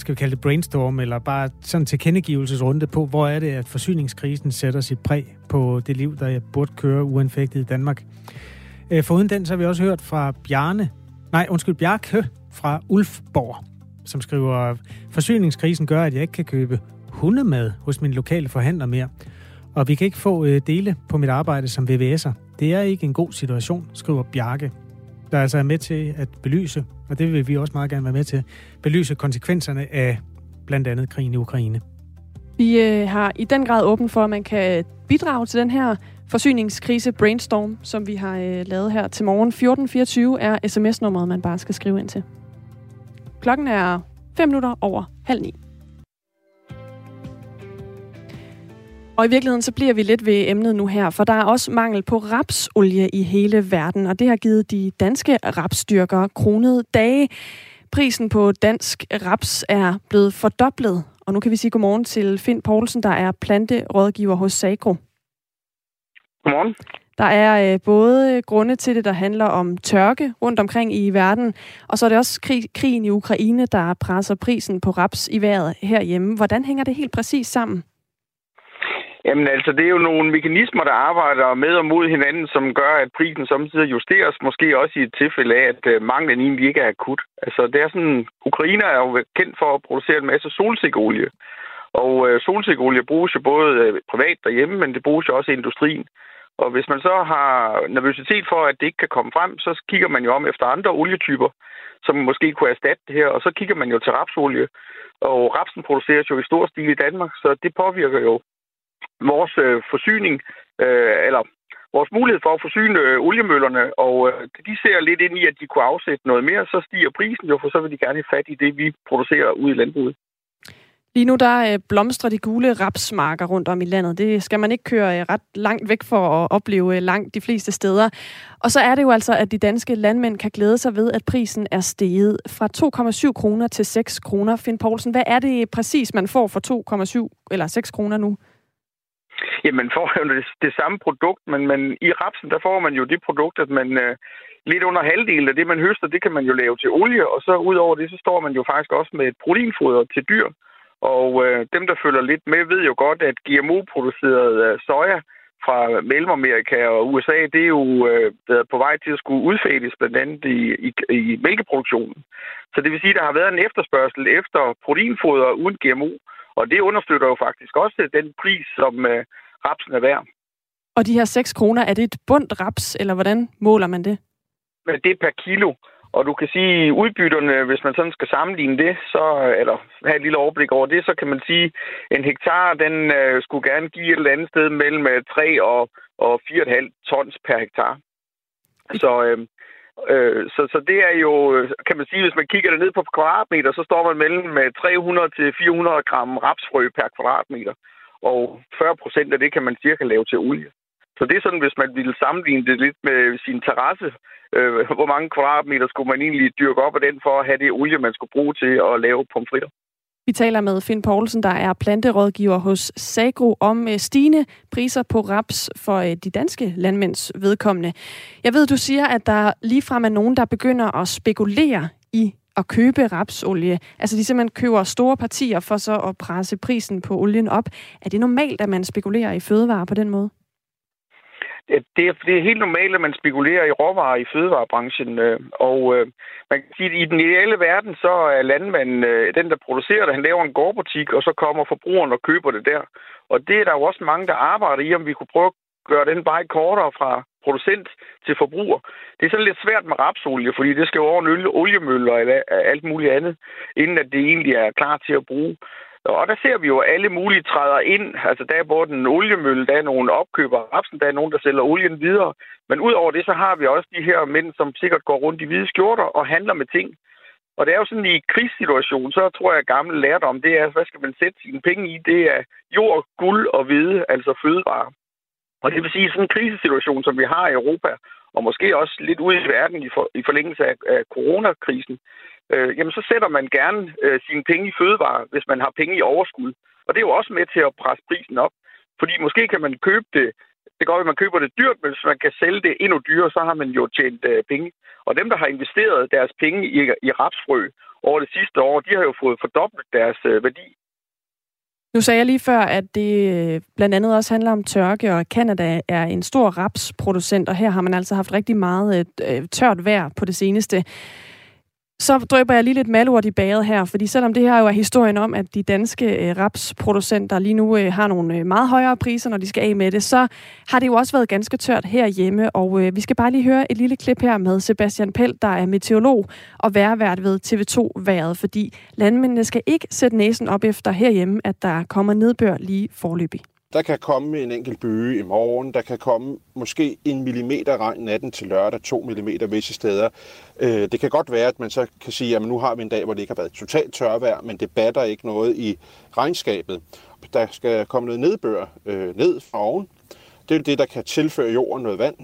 skal vi kalde det brainstorm, eller bare sådan tilkendegivelsesrunde på, hvor er det, at forsyningskrisen sætter sit præg på det liv, der burde køre uanfægtet i Danmark. Øh, Foruden den, så har vi også hørt fra Bjarne, nej, undskyld, Bjarke fra Ulfborg, som skriver, forsyningskrisen gør, at jeg ikke kan købe hundemad hos min lokale forhandler mere. Og vi kan ikke få øh, dele på mit arbejde som VVS'er. Det er ikke en god situation, skriver Bjarke der altså er med til at belyse, og det vil vi også meget gerne være med til, belyse konsekvenserne af blandt andet krigen i Ukraine. Vi øh, har i den grad åben for, at man kan bidrage til den her forsyningskrise brainstorm, som vi har øh, lavet her til morgen. 1424 er sms-nummeret, man bare skal skrive ind til. Klokken er 5 minutter over halv ni. Og i virkeligheden så bliver vi lidt ved emnet nu her, for der er også mangel på rapsolie i hele verden, og det har givet de danske rapsstyrker kronede dage. Prisen på dansk raps er blevet fordoblet, og nu kan vi sige godmorgen til Finn Poulsen, der er planterådgiver hos Sagro. Godmorgen. Der er øh, både grunde til det, der handler om tørke rundt omkring i verden, og så er det også krig, krigen i Ukraine, der presser prisen på raps i vejret herhjemme. Hvordan hænger det helt præcis sammen? Jamen altså, det er jo nogle mekanismer, der arbejder med og mod hinanden, som gør, at prisen samtidig justeres, måske også i et tilfælde af, at øh, manglen egentlig ikke er akut. Altså, det er sådan, Ukraine er jo kendt for at producere en masse solsikkeolie. Og øh, solsikkeolie bruges jo både øh, privat derhjemme, men det bruges jo også i industrien. Og hvis man så har nervøsitet for, at det ikke kan komme frem, så kigger man jo om efter andre olietyper, som måske kunne erstatte det her, og så kigger man jo til rapsolie. Og rapsen produceres jo i stor stil i Danmark, så det påvirker jo vores øh, forsyning, øh, eller vores mulighed for at forsyne øh, oliemøllerne, og øh, de ser lidt ind i, at de kunne afsætte noget mere, så stiger prisen jo, for så vil de gerne have fat i det, vi producerer ude i landbruget. Lige nu der øh, blomstrer de gule rapsmarker rundt om i landet. Det skal man ikke køre øh, ret langt væk for at opleve øh, langt de fleste steder. Og så er det jo altså, at de danske landmænd kan glæde sig ved, at prisen er steget fra 2,7 kroner til 6 kroner. Finn Poulsen, hvad er det præcis, man får for 2,7 eller 6 kroner nu? Jamen, får jo det, det samme produkt, men, men i rapsen, der får man jo det produkt, at man øh, lidt under halvdelen af det, man høster, det kan man jo lave til olie, og så ud over det, så står man jo faktisk også med et proteinfoder til dyr. Og øh, dem, der følger lidt med, ved jo godt, at GMO-produceret øh, soja fra Mellemamerika og USA, det er jo øh, været på vej til at skulle udfældes blandt andet i, i, i mælkeproduktionen. Så det vil sige, at der har været en efterspørgsel efter proteinfoder uden GMO, og det understøtter jo faktisk også den pris, som øh, rapsen er værd. Og de her 6 kroner, er det et bundt raps, eller hvordan måler man det? Det er per kilo. Og du kan sige, udbytterne, hvis man sådan skal sammenligne det, så, eller have et lille overblik over det, så kan man sige, en hektar, den øh, skulle gerne give et eller andet sted mellem 3 øh, og, og 4,5 tons per hektar. Så, øh, øh, så, så det er jo, øh, kan man sige, hvis man kigger det ned på kvadratmeter, så står man mellem øh, med 300 til 400 gram rapsfrø per kvadratmeter. Og 40 procent af det kan man cirka lave til olie. Så det er sådan, hvis man ville sammenligne det lidt med sin terrasse, øh, hvor mange kvadratmeter skulle man egentlig dyrke op af den for at have det olie, man skulle bruge til at lave pomfritter. Vi taler med Finn Poulsen, der er planterådgiver hos Sagro, om øh, stigende priser på raps for øh, de danske landmænds vedkommende. Jeg ved, du siger, at der ligefrem er nogen, der begynder at spekulere i at købe rapsolie. Altså de simpelthen køber store partier for så at presse prisen på olien op. Er det normalt, at man spekulerer i fødevarer på den måde? Øh, det, er, det er helt normalt, at man spekulerer i råvarer i fødevarebranchen. Øh, og øh, man kan sige, at i den ideelle verden, så er landmanden øh, den, der producerer det. Han laver en gårdbutik, og så kommer forbrugeren og køber det der. Og det er der jo også mange, der arbejder i, om vi kunne prøve at gøre den bare kortere fra producent til forbruger. Det er sådan lidt svært med rapsolie, fordi det skal jo over en oliemølle eller alt muligt andet, inden at det egentlig er klar til at bruge. Og der ser vi jo, at alle mulige træder ind. Altså, der er både en oliemølle, der er nogle opkøber rapsen, der er nogen, der sælger olien videre. Men udover det, så har vi også de her mænd, som sikkert går rundt i hvide skjorter og handler med ting. Og det er jo sådan, i krigssituation, så tror jeg, at gamle lært om, det er, hvad skal man sætte sine penge i? Det er jord, guld og hvide, altså fødevarer. Og det vil sige, sådan en krisesituation, som vi har i Europa, og måske også lidt ude i verden i, for, i forlængelse af, af coronakrisen, øh, jamen så sætter man gerne øh, sine penge i fødevare, hvis man har penge i overskud. Og det er jo også med til at presse prisen op. Fordi måske kan man købe det, det går, at man køber det dyrt, men hvis man kan sælge det endnu dyrere, så har man jo tjent øh, penge. Og dem, der har investeret deres penge i, i rapsfrø over det sidste år, de har jo fået fordoblet deres øh, værdi. Nu sagde jeg lige før, at det øh, blandt andet også handler om tørke, og Kanada er en stor rapsproducent, og her har man altså haft rigtig meget øh, tørt vejr på det seneste. Så drøber jeg lige lidt malurt i baget her, fordi selvom det her jo er historien om, at de danske øh, rapsproducenter lige nu øh, har nogle øh, meget højere priser, når de skal af med det, så har det jo også været ganske tørt herhjemme, og øh, vi skal bare lige høre et lille klip her med Sebastian Pelt, der er meteorolog og værvært ved TV2-været, fordi landmændene skal ikke sætte næsen op efter herhjemme, at der kommer nedbør lige forløbig. Der kan komme en enkelt bøge i morgen. Der kan komme måske en millimeter regn natten til lørdag, to millimeter visse steder. Øh, det kan godt være, at man så kan sige, at nu har vi en dag, hvor det ikke har været totalt tørvejr, men det batter ikke noget i regnskabet. Der skal komme noget nedbør øh, ned fra oven. Det er det, der kan tilføre jorden noget vand.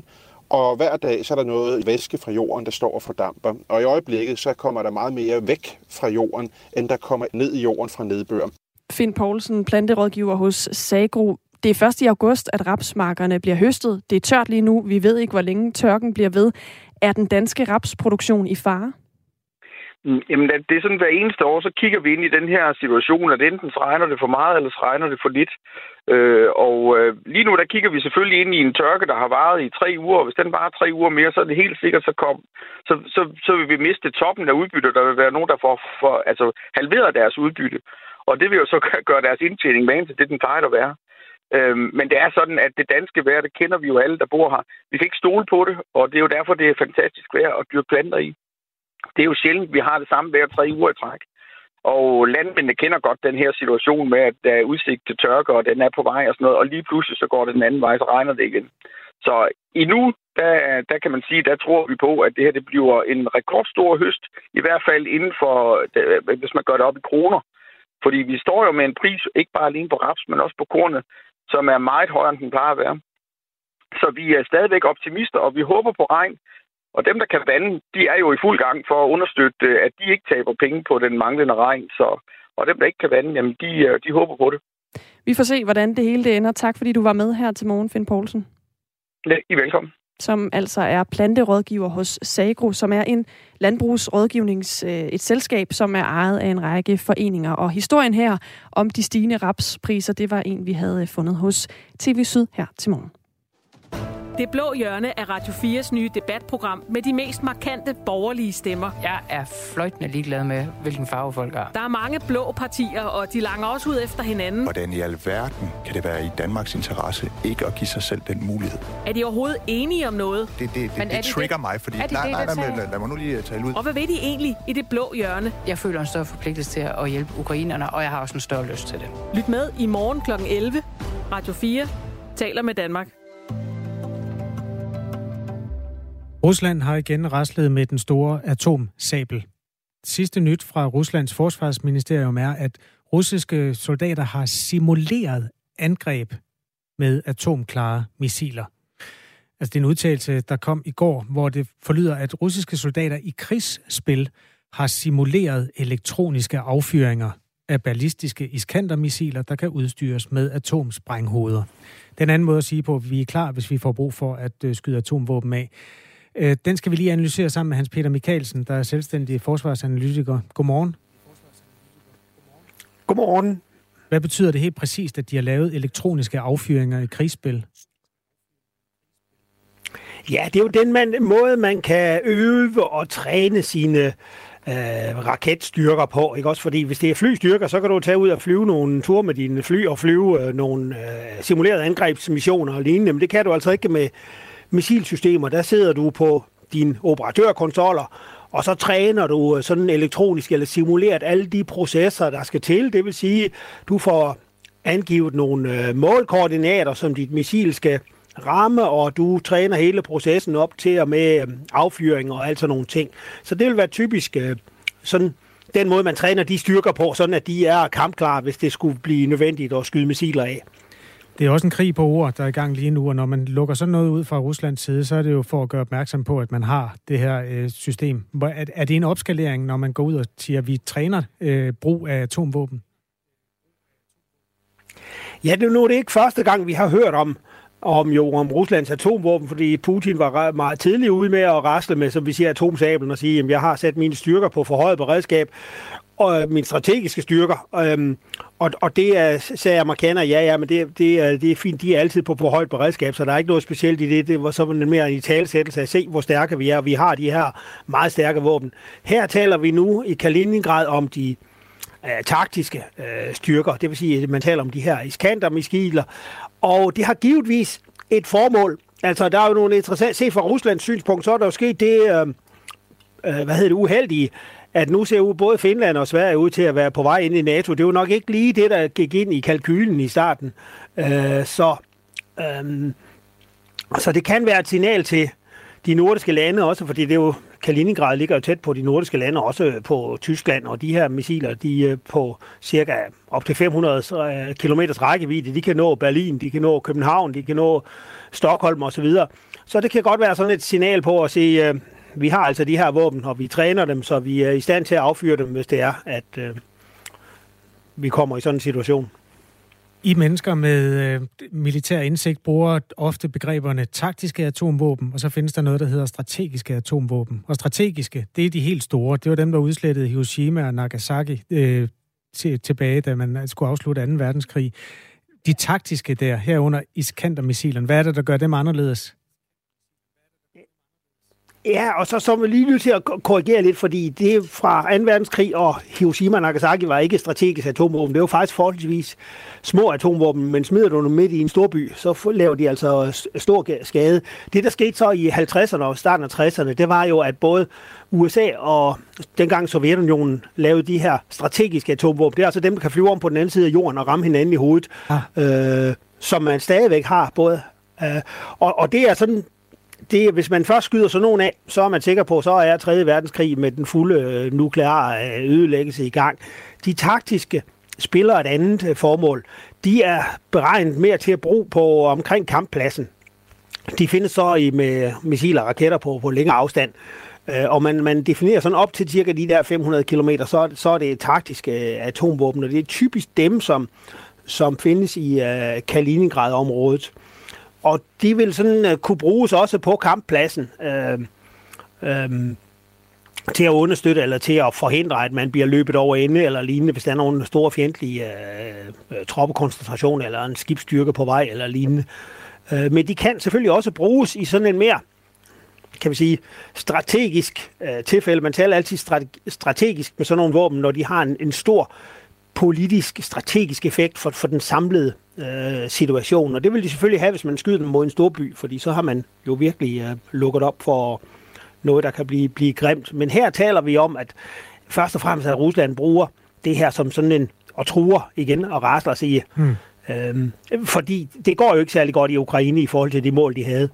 Og hver dag så er der noget væske fra jorden, der står og fordamper. Og i øjeblikket så kommer der meget mere væk fra jorden, end der kommer ned i jorden fra nedbør. Finn Poulsen, planterådgiver hos Sagro. Det er først i august, at rapsmarkerne bliver høstet. Det er tørt lige nu. Vi ved ikke, hvor længe tørken bliver ved. Er den danske rapsproduktion i fare? Mm, jamen, det er sådan hver eneste år, så kigger vi ind i den her situation, at enten så regner det for meget, eller så regner det for lidt. Øh, og øh, lige nu, der kigger vi selvfølgelig ind i en tørke, der har varet i tre uger, og hvis den varer tre uger mere, så er det helt sikkert, så, kom, så, så, så vil vi miste toppen af udbytte. Der vil være nogen, der får for, altså, halveret deres udbytte. Og det vil jo så gøre deres indtjening med til det, den plejer at være. Øhm, men det er sådan, at det danske vejr, det kender vi jo alle, der bor her. Vi kan ikke stole på det, og det er jo derfor, det er fantastisk vejr at dyrke planter i. Det er jo sjældent, vi har det samme vejr tre uger i træk. Og landmændene kender godt den her situation med, at der er udsigt til tørke, og den er på vej og sådan noget, og lige pludselig så går det den anden vej, så regner det igen. Så endnu, der, der kan man sige, der tror vi på, at det her det bliver en rekordstor høst, i hvert fald inden for, øh, hvis man gør det op i kroner. Fordi vi står jo med en pris, ikke bare alene på raps, men også på kornet, som er meget højere, end den plejer at være. Så vi er stadigvæk optimister, og vi håber på regn. Og dem, der kan vande, de er jo i fuld gang for at understøtte, at de ikke taber penge på den manglende regn. Så, og dem, der ikke kan vande, jamen, de, øh, de håber på det. Vi får se, hvordan det hele det ender. Tak, fordi du var med her til morgen, Finn Poulsen. Ja, I er velkommen som altså er planterådgiver hos Sagro, som er en landbrugsrådgivnings, øh, et selskab, som er ejet af en række foreninger. Og historien her om de stigende rapspriser, det var en, vi havde øh, fundet hos TV Syd her til morgen. Det blå hjørne er Radio 4's nye debatprogram med de mest markante borgerlige stemmer. Jeg er fløjtende ligeglad med, hvilken farve folk har. Der er mange blå partier, og de langer også ud efter hinanden. Hvordan i alverden kan det være i Danmarks interesse ikke at give sig selv den mulighed? Er de overhovedet enige om noget? Det, det, det, Men det trigger det, mig, fordi... Er det nej, det, nej, nej, nej, lad, lad mig nu lige tale ud. Og hvad ved de egentlig i det blå hjørne? Jeg føler en større forpligtelse til at hjælpe ukrainerne, og jeg har også en større lyst til det. Lyt med i morgen kl. 11. Radio 4 taler med Danmark. Rusland har igen raslet med den store atomsabel. Sidste nyt fra Ruslands forsvarsministerium er, at russiske soldater har simuleret angreb med atomklare missiler. Altså det er en udtalelse, der kom i går, hvor det forlyder, at russiske soldater i krigsspil har simuleret elektroniske affyringer af ballistiske iskandermissiler, der kan udstyres med atomsprænghoveder. Den anden måde at sige på, at vi er klar, hvis vi får brug for at øh, skyde atomvåben af. Øh, den skal vi lige analysere sammen med Hans Peter Mikkelsen, der er selvstændig forsvarsanalytiker. Godmorgen. Godmorgen. Hvad betyder det helt præcist, at de har lavet elektroniske affyringer i krigsspil? Ja, det er jo den man, måde, man kan øve og træne sine øh, raketstyrker på. Ikke? Også fordi, hvis det er flystyrker, så kan du tage ud og flyve nogle ture med dine fly og flyve øh, nogle øh, simulerede angrebsmissioner og lignende. Men det kan du altså ikke med, missilsystemer, der sidder du på dine operatørkonsoller, og så træner du øh, sådan elektronisk eller simuleret alle de processer, der skal til. Det vil sige, du får angivet nogle øh, målkoordinater, som dit missil skal ramme, og du træner hele processen op til og med øh, affyring og alt sådan nogle ting. Så det vil være typisk sådan den måde, man træner de styrker på, sådan at de er kampklare, hvis det skulle blive nødvendigt at skyde missiler af. Det er også en krig på ord, der er i gang lige nu, og når man lukker sådan noget ud fra Ruslands side, så er det jo for at gøre opmærksom på, at man har det her øh, system. Er, er det en opskalering, når man går ud og siger, at vi træner øh, brug af atomvåben? Ja, det er nu det ikke første gang, vi har hørt om om jo om Ruslands atomvåben, fordi Putin var meget tidlig ude med at rasle med, som vi siger, atomsablen og sige, at jeg har sat mine styrker på forhøjet beredskab, og øh, mine strategiske styrker. Øhm, og, og det er, sagde amerikanere, ja, ja, men det, det, er, det er fint, de er altid på på højt beredskab, så der er ikke noget specielt i det. Det var så mere en talsættelse at se, hvor stærke vi er, og vi har de her meget stærke våben. Her taler vi nu i Kaliningrad om de øh, taktiske øh, styrker, det vil sige, at man taler om de her Iskander-miskiler, og det har givetvis et formål. Altså, der er jo nogle interessante... Se fra Ruslands synspunkt, så er der jo sket det, øh, øh, hvad hedder det, uheldige, at nu ser både Finland og Sverige ud til at være på vej ind i NATO. Det var nok ikke lige det, der gik ind i kalkylen i starten. Øh, så, øh, så det kan være et signal til de nordiske lande også, fordi det er jo, Kaliningrad ligger jo tæt på de nordiske lande, også på Tyskland, og de her missiler, de er på cirka op til 500 øh, km rækkevidde. De kan nå Berlin, de kan nå København, de kan nå Stockholm osv. Så, så det kan godt være sådan et signal på at sige, øh, vi har altså de her våben, og vi træner dem, så vi er i stand til at affyre dem, hvis det er, at øh, vi kommer i sådan en situation. I mennesker med øh, militær indsigt bruger ofte begreberne taktiske atomvåben, og så findes der noget, der hedder strategiske atomvåben. Og strategiske, det er de helt store. Det var dem, der udslettede Hiroshima og Nagasaki øh, til, tilbage, da man skulle afslutte 2. verdenskrig. De taktiske der, herunder Iskander-missilerne, hvad er det, der gør dem anderledes? Ja, og så, så vi lige nødt til at korrigere lidt, fordi det fra 2. verdenskrig og Hiroshima og Nagasaki var ikke strategisk atomvåben. Det var faktisk forholdsvis små atomvåben, men smider du dem midt i en stor by, så laver de altså stor skade. Det, der skete så i 50'erne og starten af 60'erne, det var jo, at både USA og dengang Sovjetunionen lavede de her strategiske atomvåben. Det er altså dem, der kan flyve om på den anden side af jorden og ramme hinanden i hovedet, ah. øh, som man stadigvæk har både. Øh, og, og det er sådan det, hvis man først skyder sådan nogen af, så er man sikker på, så er 3. verdenskrig med den fulde øh, nukleare øh, ødelæggelse i gang. De taktiske spiller et andet øh, formål. De er beregnet mere til at bruge på omkring kamppladsen. De findes så i med missiler og raketter på, på længere afstand. og man, man definerer sådan op til cirka de der 500 km, så, så er det taktiske atomvåben, og det er typisk dem, som, som findes i uh, Kaliningrad-området og de vil sådan uh, kunne bruges også på kamppladsen uh, uh, til at understøtte eller til at forhindre, at man bliver løbet over ende eller lignende, hvis der er nogle store fjendtlige uh, troppekoncentration eller en skibsstyrke på vej eller lignende. Uh, men de kan selvfølgelig også bruges i sådan en mere kan vi sige, strategisk uh, tilfælde. Man taler altid strategisk med sådan nogle våben, når de har en, en stor politisk, strategisk effekt for, for den samlede øh, situation. Og det vil de selvfølgelig have, hvis man skyder dem mod en stor by, fordi så har man jo virkelig øh, lukket op for noget, der kan blive, blive grimt. Men her taler vi om, at først og fremmest, at Rusland bruger det her som sådan en, og truer igen og rasler sig i. Hmm. Øhm, fordi det går jo ikke særlig godt i Ukraine i forhold til de mål, de havde.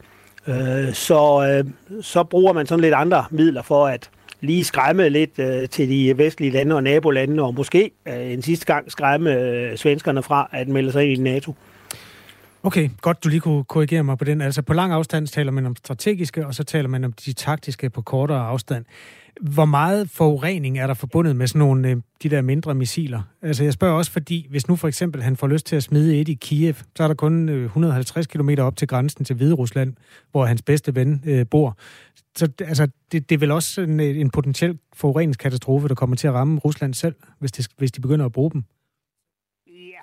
Øh, så, øh, så bruger man sådan lidt andre midler for at lige skræmme lidt øh, til de vestlige lande og nabolande, og måske øh, en sidste gang skræmme øh, svenskerne fra at melde sig ind i NATO. Okay, godt du lige kunne korrigere mig på den. Altså på lang afstand taler man om strategiske, og så taler man om de taktiske på kortere afstand. Hvor meget forurening er der forbundet med sådan nogle, øh, de der mindre missiler? Altså jeg spørger også, fordi hvis nu for eksempel han får lyst til at smide et i Kiev, så er der kun øh, 150 km op til grænsen til Hvide Rusland, hvor hans bedste ven øh, bor. Så altså, det, det er vel også en, øh, en potentiel forureningskatastrofe, der kommer til at ramme Rusland selv, hvis, det, hvis de begynder at bruge dem. Ja,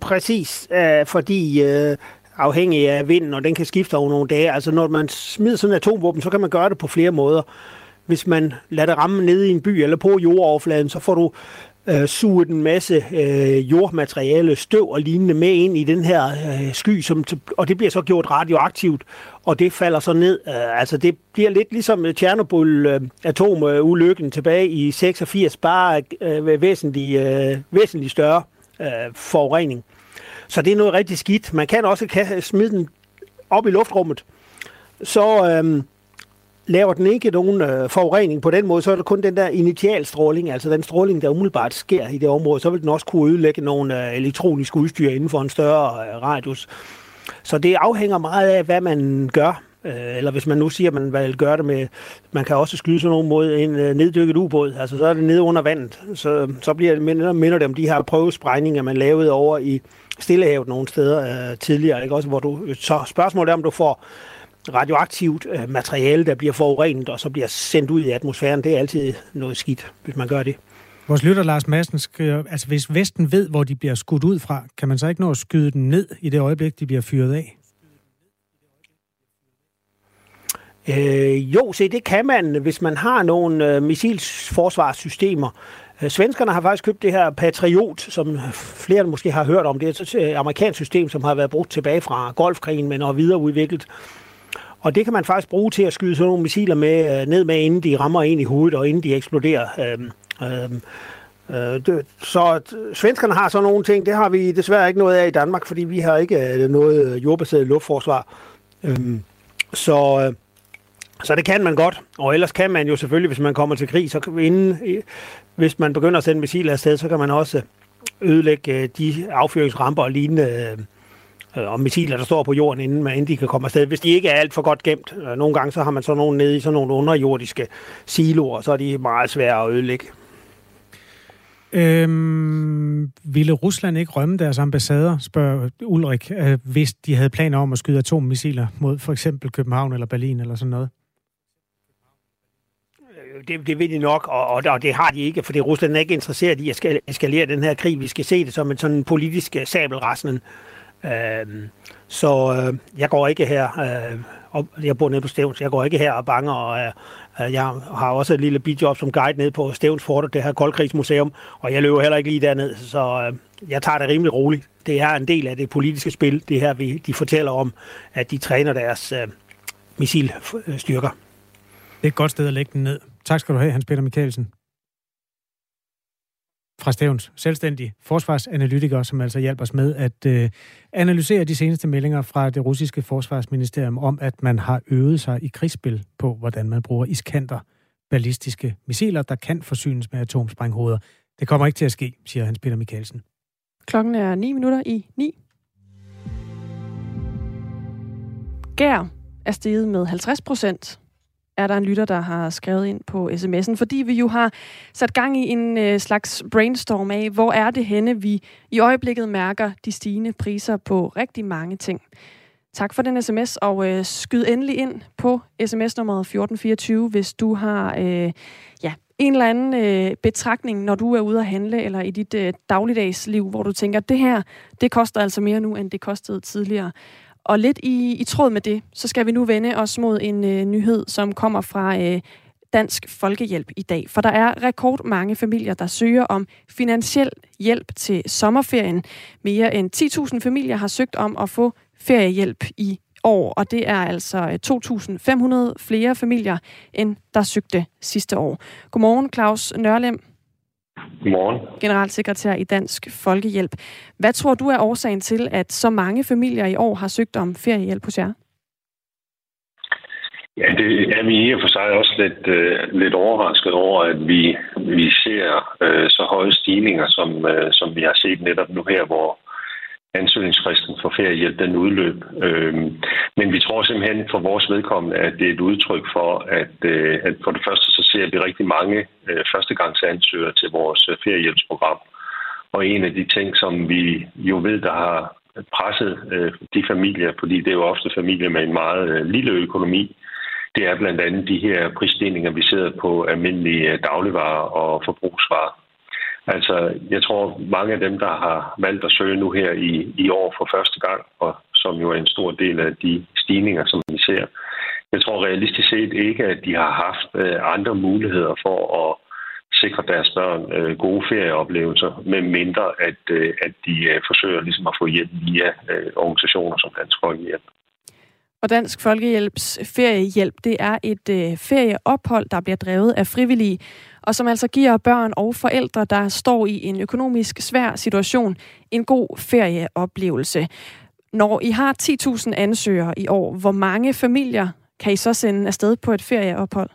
præcis, Æh, fordi øh, afhængig af vinden, og den kan skifte over nogle dage. Altså når man smider sådan en atomvåben, så kan man gøre det på flere måder hvis man lader det ramme nede i en by eller på jordoverfladen, så får du øh, suget en masse øh, jordmateriale, støv og lignende med ind i den her øh, sky, som, og det bliver så gjort radioaktivt, og det falder så ned. Øh, altså det bliver lidt ligesom Tjernobyl-atomulykken øh, øh tilbage i 86, bare øh, væsentlig, øh, væsentlig større øh, forurening. Så det er noget rigtig skidt. Man kan også smide den op i luftrummet. Så... Øh, laver den ikke nogen øh, forurening på den måde, så er det kun den der initialstråling, altså den stråling, der umiddelbart sker i det område, så vil den også kunne ødelægge nogle øh, elektroniske udstyr inden for en større øh, radius. Så det afhænger meget af, hvad man gør. Øh, eller hvis man nu siger, at man vil gøre det med, man kan også skyde sådan nogen mod en øh, neddykket ubåd, altså så er det nede under vandet, så, så bliver det, minder, minder det om de her prøvesprængninger, man lavede over i Stillehavet nogle steder øh, tidligere, ikke? Også, hvor du, så spørgsmålet er, om du får radioaktivt øh, materiale, der bliver forurenet, og så bliver sendt ud i atmosfæren. Det er altid noget skidt, hvis man gør det. Vores lytter Lars Madsen skriver, altså hvis Vesten ved, hvor de bliver skudt ud fra, kan man så ikke nå at skyde den ned i det øjeblik, de bliver fyret af? Øh, jo, se, det kan man, hvis man har nogle øh, missilsforsvarssystemer. Øh, svenskerne har faktisk købt det her Patriot, som flere måske har hørt om. Det er et øh, amerikansk system, som har været brugt tilbage fra golfkrigen, men er videreudviklet. Og det kan man faktisk bruge til at skyde sådan nogle missiler med, øh, ned med, inden de rammer ind i hovedet, og inden de eksploderer. Øh, øh, øh, det, så svenskerne har sådan nogle ting. Det har vi desværre ikke noget af i Danmark, fordi vi har ikke øh, noget øh, jordbaseret luftforsvar. Øhm, øh, så... Så det kan man godt, og ellers kan man jo selvfølgelig, hvis man kommer til krig, så inden, hvis man begynder at sende missiler afsted, så kan man også ødelægge øh, de affyringsramper og lignende og missiler, der står på jorden, inden, man, inden de kan komme afsted. Hvis de ikke er alt for godt gemt, øh, nogle gange så har man så nogle nede i sådan nogle underjordiske siloer, så er de meget svære at ødelægge. Øhm, ville Rusland ikke rømme deres ambassader, spørger Ulrik, øh, hvis de havde planer om at skyde atommissiler mod for eksempel København eller Berlin eller sådan noget? det, det vil de nok, og, og, og det har de ikke, for det Rusland er ikke interesseret i at eskalere den her krig. Vi skal se det som en sådan politisk sabelraslen. Øh, så øh, jeg går ikke her, øh, og jeg bor nede på Stævns, jeg går ikke her og banger, og øh, øh jeg har også et lille bidjob som guide nede på Stævns Fort, det her koldkrigsmuseum, og jeg løber heller ikke lige derned, så øh, jeg tager det rimelig roligt. Det er en del af det politiske spil, det her, vi, de fortæller om, at de træner deres øh, missilstyrker. Det er et godt sted at lægge den ned. Tak skal du have, Hans Peter Mikkelsen. Fra Stævns, selvstændig forsvarsanalytiker, som altså hjælper os med at øh, analysere de seneste meldinger fra det russiske forsvarsministerium om, at man har øvet sig i krigsspil på, hvordan man bruger iskanter, ballistiske missiler, der kan forsynes med atomsprænghoveder. Det kommer ikke til at ske, siger Hans Peter Mikkelsen. Klokken er 9 minutter i 9. Gær er steget med 50 procent er der en lytter, der har skrevet ind på sms'en, fordi vi jo har sat gang i en øh, slags brainstorm af, hvor er det henne, vi i øjeblikket mærker de stigende priser på rigtig mange ting. Tak for den sms, og øh, skyd endelig ind på sms-nummeret 1424, hvis du har øh, ja, en eller anden øh, betragtning, når du er ude at handle, eller i dit øh, dagligdagsliv, hvor du tænker, det her, det koster altså mere nu, end det kostede tidligere. Og lidt i, i tråd med det, så skal vi nu vende os mod en øh, nyhed, som kommer fra øh, Dansk Folkehjælp i dag. For der er rekordmange familier, der søger om finansiel hjælp til sommerferien. Mere end 10.000 familier har søgt om at få feriehjælp i år, og det er altså øh, 2.500 flere familier, end der søgte sidste år. Godmorgen, Claus Nørlem. Godmorgen. Generalsekretær i Dansk Folkehjælp. Hvad tror du er årsagen til, at så mange familier i år har søgt om feriehjælp hos jer? Ja, det er vi i og for sig også lidt, øh, lidt overrasket over, at vi, vi ser øh, så høje stigninger, som, øh, som vi har set netop nu her, hvor ansøgningsfristen for feriehjælp den udløb. Øhm, men vi tror simpelthen for vores vedkommende, at det er et udtryk for, at, øh, at for det første så ser vi rigtig mange øh, førstegangsansøgere til vores øh, feriehjælpsprogram. Og en af de ting, som vi jo ved, der har presset øh, de familier, fordi det er jo ofte familier med en meget øh, lille økonomi, det er blandt andet de her prisstigninger, vi ser på almindelige øh, dagligvarer og forbrugsvarer. Altså, jeg tror, mange af dem, der har valgt at søge nu her i, i år for første gang, og som jo er en stor del af de stigninger, som vi ser, jeg tror realistisk set ikke, at de har haft øh, andre muligheder for at sikre deres børn øh, gode ferieoplevelser, med mindre at, øh, at de øh, forsøger ligesom at få hjælp via øh, organisationer som Dansk Folkehjælp. Og Dansk Folkehjælps feriehjælp, det er et øh, ferieophold, der bliver drevet af frivillige, og som altså giver børn og forældre, der står i en økonomisk svær situation, en god ferieoplevelse. Når I har 10.000 ansøgere i år, hvor mange familier kan I så sende afsted på et ferieophold?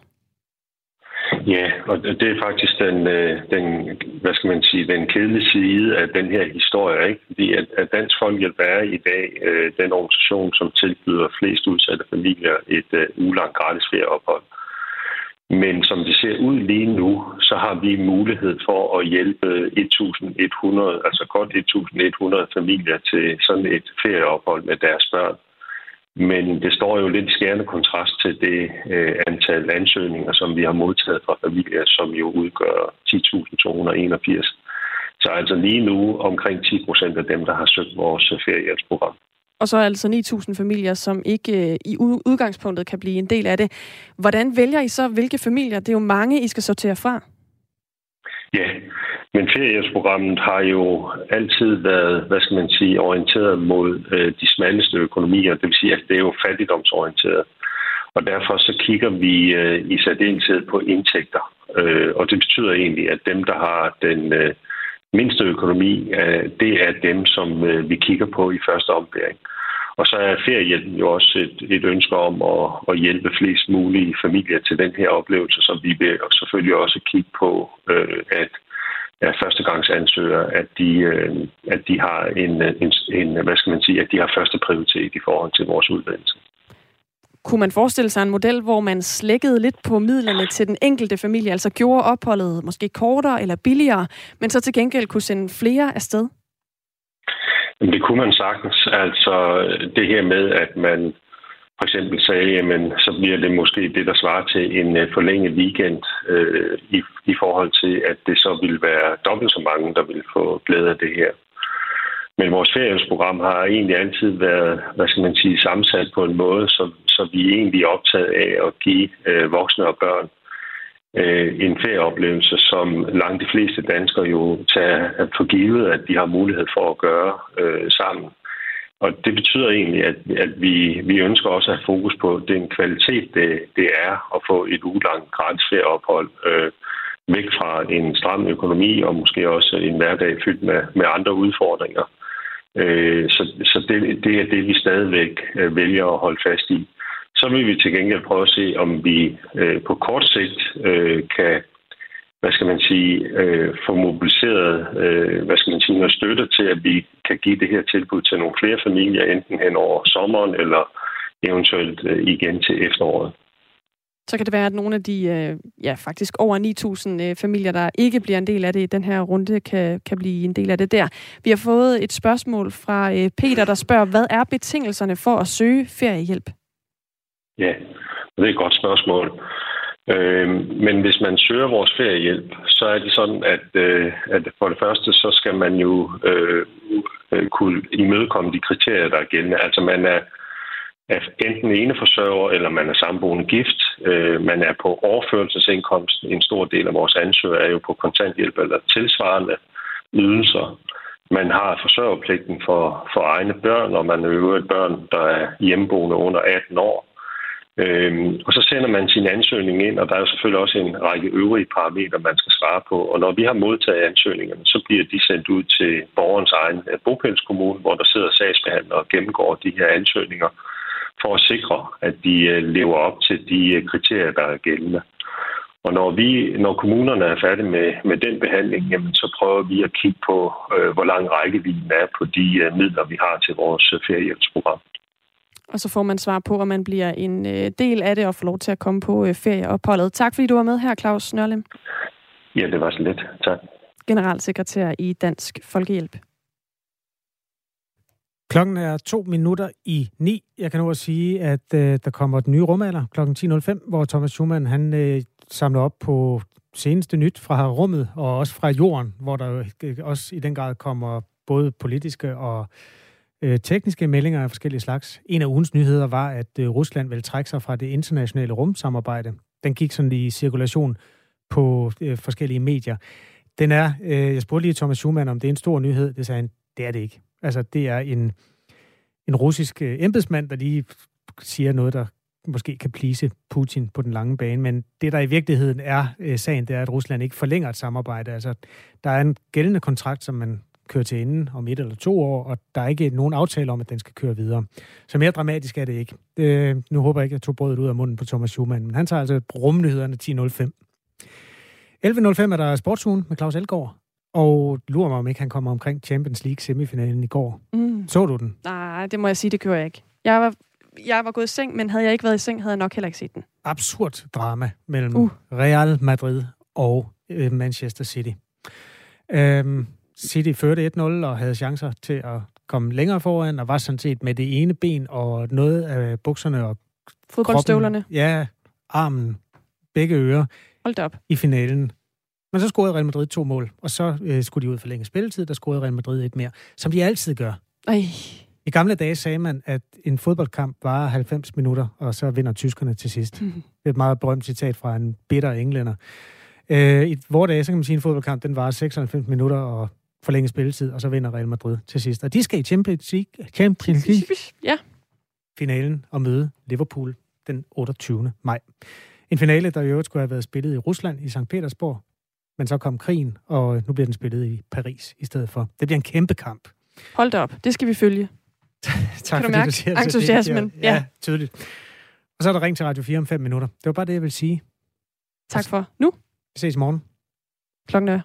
Ja, og det er faktisk den, øh, den, hvad skal man sige, den kedelige side af den her historie, ikke? Fordi at, at Dansk Folkehjælp er i dag øh, den organisation, som tilbyder flest udsatte familier et øh, ulangt gratis ferieophold. Men som det ser ud lige nu, så har vi mulighed for at hjælpe 1.100, altså godt 1.100 familier til sådan et ferieophold med deres børn. Men det står jo lidt i skærende kontrast til det øh, antal ansøgninger, som vi har modtaget fra familier, som jo udgør 10.281. Så altså lige nu omkring 10 procent af dem, der har søgt vores feriehjælpsprogram. Og så er altså 9.000 familier, som ikke øh, i udgangspunktet kan blive en del af det. Hvordan vælger I så, hvilke familier? Det er jo mange, I skal sortere fra. Ja, men feriehjælpsprogrammet har jo altid været, hvad skal man sige, orienteret mod øh, de smalleste økonomier. Det vil sige, at det er jo fattigdomsorienteret. Og derfor så kigger vi øh, i særdeleshed på indtægter. Øh, og det betyder egentlig, at dem, der har den øh, mindste økonomi, øh, det er dem, som øh, vi kigger på i første ombæring. Og så er feriehjælpen jo også et, et ønske om at, at hjælpe flest mulige familier til den her oplevelse, som vi vil og selvfølgelig også kigge på, øh, at er førstegangsansøgere, at de, øh, at de har en, en, en, hvad skal man sige, at de har første prioritet i forhold til vores uddannelse. Kunne man forestille sig en model, hvor man slækkede lidt på midlerne til den enkelte familie, altså gjorde opholdet måske kortere eller billigere, men så til gengæld kunne sende flere afsted? Det kunne man sagtens. Altså det her med, at man for eksempel sagde, jamen, så bliver det måske det, der svarer til en øh, forlænget weekend øh, i, i forhold til, at det så vil være dobbelt så mange, der vil få glæde af det her. Men vores feriehjælpsprogram har egentlig altid været, hvad skal man sige, sammensat på en måde, så, så vi er egentlig optaget af at give øh, voksne og børn øh, en ferieoplevelse, som langt de fleste danskere jo tager for givet, at de har mulighed for at gøre øh, sammen. Og det betyder egentlig, at, at vi, vi ønsker også at have fokus på den kvalitet, det, det er at få et ugelangt gratis ferieophold øh, væk fra en stram økonomi og måske også en hverdag fyldt med, med andre udfordringer. Øh, så så det, det er det, vi stadigvæk øh, vælger at holde fast i. Så vil vi til gengæld prøve at se, om vi øh, på kort sigt øh, kan hvad skal man sige, øh, få mobiliseret, øh, hvad skal man sige, noget støtte til, at vi kan give det her tilbud til nogle flere familier, enten hen over sommeren eller eventuelt øh, igen til efteråret. Så kan det være, at nogle af de øh, ja, faktisk over 9.000 øh, familier, der ikke bliver en del af det i den her runde, kan, kan blive en del af det der. Vi har fået et spørgsmål fra øh, Peter, der spørger, hvad er betingelserne for at søge feriehjælp? Ja, det er et godt spørgsmål. Øh, men hvis man søger vores feriehjælp, så er det sådan, at, øh, at for det første, så skal man jo øh, øh kunne imødekomme de kriterier, der er gældende. Altså man er, er enten ene forsørger, eller man er samboende gift. Øh, man er på overførelsesindkomst. En stor del af vores ansøgere er jo på kontanthjælp eller tilsvarende ydelser. Man har forsørgerpligten for, for egne børn, og man er jo et børn, der er hjemmeboende under 18 år. Øhm, og så sender man sin ansøgning ind, og der er jo selvfølgelig også en række øvrige parametre, man skal svare på. Og når vi har modtaget ansøgningerne, så bliver de sendt ud til borgerens egen øh, bopælskommune, hvor der sidder sagsbehandlere og gennemgår de her ansøgninger, for at sikre, at de øh, lever op til de øh, kriterier, der er gældende. Og når, vi, når kommunerne er færdige med, med den behandling, jamen, så prøver vi at kigge på, øh, hvor lang rækkevidden er på de øh, midler, vi har til vores øh, feriehjælpsprogram og så får man svar på, om man bliver en øh, del af det og får lov til at komme på øh, ferieopholdet. Tak fordi du var med her, Claus Nørlem. Ja, det var så lidt. Tak. Generalsekretær i Dansk Folkehjælp. Klokken er to minutter i ni. Jeg kan nu også sige, at øh, der kommer den nye rumalder klokken 10.05, hvor Thomas Schumann han, øh, samler op på seneste nyt fra rummet og også fra jorden, hvor der øh, også i den grad kommer både politiske og øh, Øh, tekniske meldinger af forskellige slags. En af ugens nyheder var, at øh, Rusland vil trække sig fra det internationale rumsamarbejde. Den gik sådan i cirkulation på øh, forskellige medier. Den er, øh, jeg spurgte lige Thomas Schumann, om det er en stor nyhed. Det sagde han, det er det ikke. Altså, det er en, en russisk øh, embedsmand, der lige siger noget, der måske kan plise Putin på den lange bane, men det, der i virkeligheden er øh, sagen, det er, at Rusland ikke forlænger et samarbejde. Altså, der er en gældende kontrakt, som man køre til enden om et eller to år, og der er ikke nogen aftale om, at den skal køre videre. Så mere dramatisk er det ikke. Øh, nu håber jeg ikke, at jeg tog brødet ud af munden på Thomas Schumann, men han tager altså rumnyhederne 10.05. 11.05 er der sportsugen med Claus Elgaard. Og lurer mig, om ikke han kommer omkring Champions League semifinalen i går. Mm. Så du den? Nej, det må jeg sige, det gjorde jeg ikke. Jeg var, jeg var gået i seng, men havde jeg ikke været i seng, havde jeg nok heller ikke set den. Absurd drama mellem Uh. Real Madrid og øh, Manchester City. Øhm, City førte 1-0 og havde chancer til at komme længere foran, og var sådan set med det ene ben og noget af bukserne og Fodboldstøvlerne. kroppen, ja, armen, begge ører Hold op. i finalen. Men så scorede Real Madrid to mål, og så øh, skulle de ud for længe spilletid, der scorede Real Madrid et mere, som de altid gør. Ej. I gamle dage sagde man, at en fodboldkamp varer 90 minutter, og så vinder tyskerne til sidst. Mhm. Det er et meget berømt citat fra en bitter englænder. Øh, I vores dage, så kan man sige, at en fodboldkamp, den varer 96 minutter og forlænge spilletid, og så vinder Real Madrid til sidst. Og de skal i Champions League, Champions League Ja. finalen og møde Liverpool den 28. maj. En finale, der i øvrigt skulle have været spillet i Rusland, i St. Petersborg, men så kom krigen, og nu bliver den spillet i Paris i stedet for. Det bliver en kæmpe kamp. Hold da op. Det skal vi følge. Tak Kan du mærke det så entusiasmen? Ja, Ja. tydeligt. Og så er der ring til Radio 4 om 5 minutter. Det var bare det, jeg vil sige. Tak for nu. Vi ses i morgen. Klokken er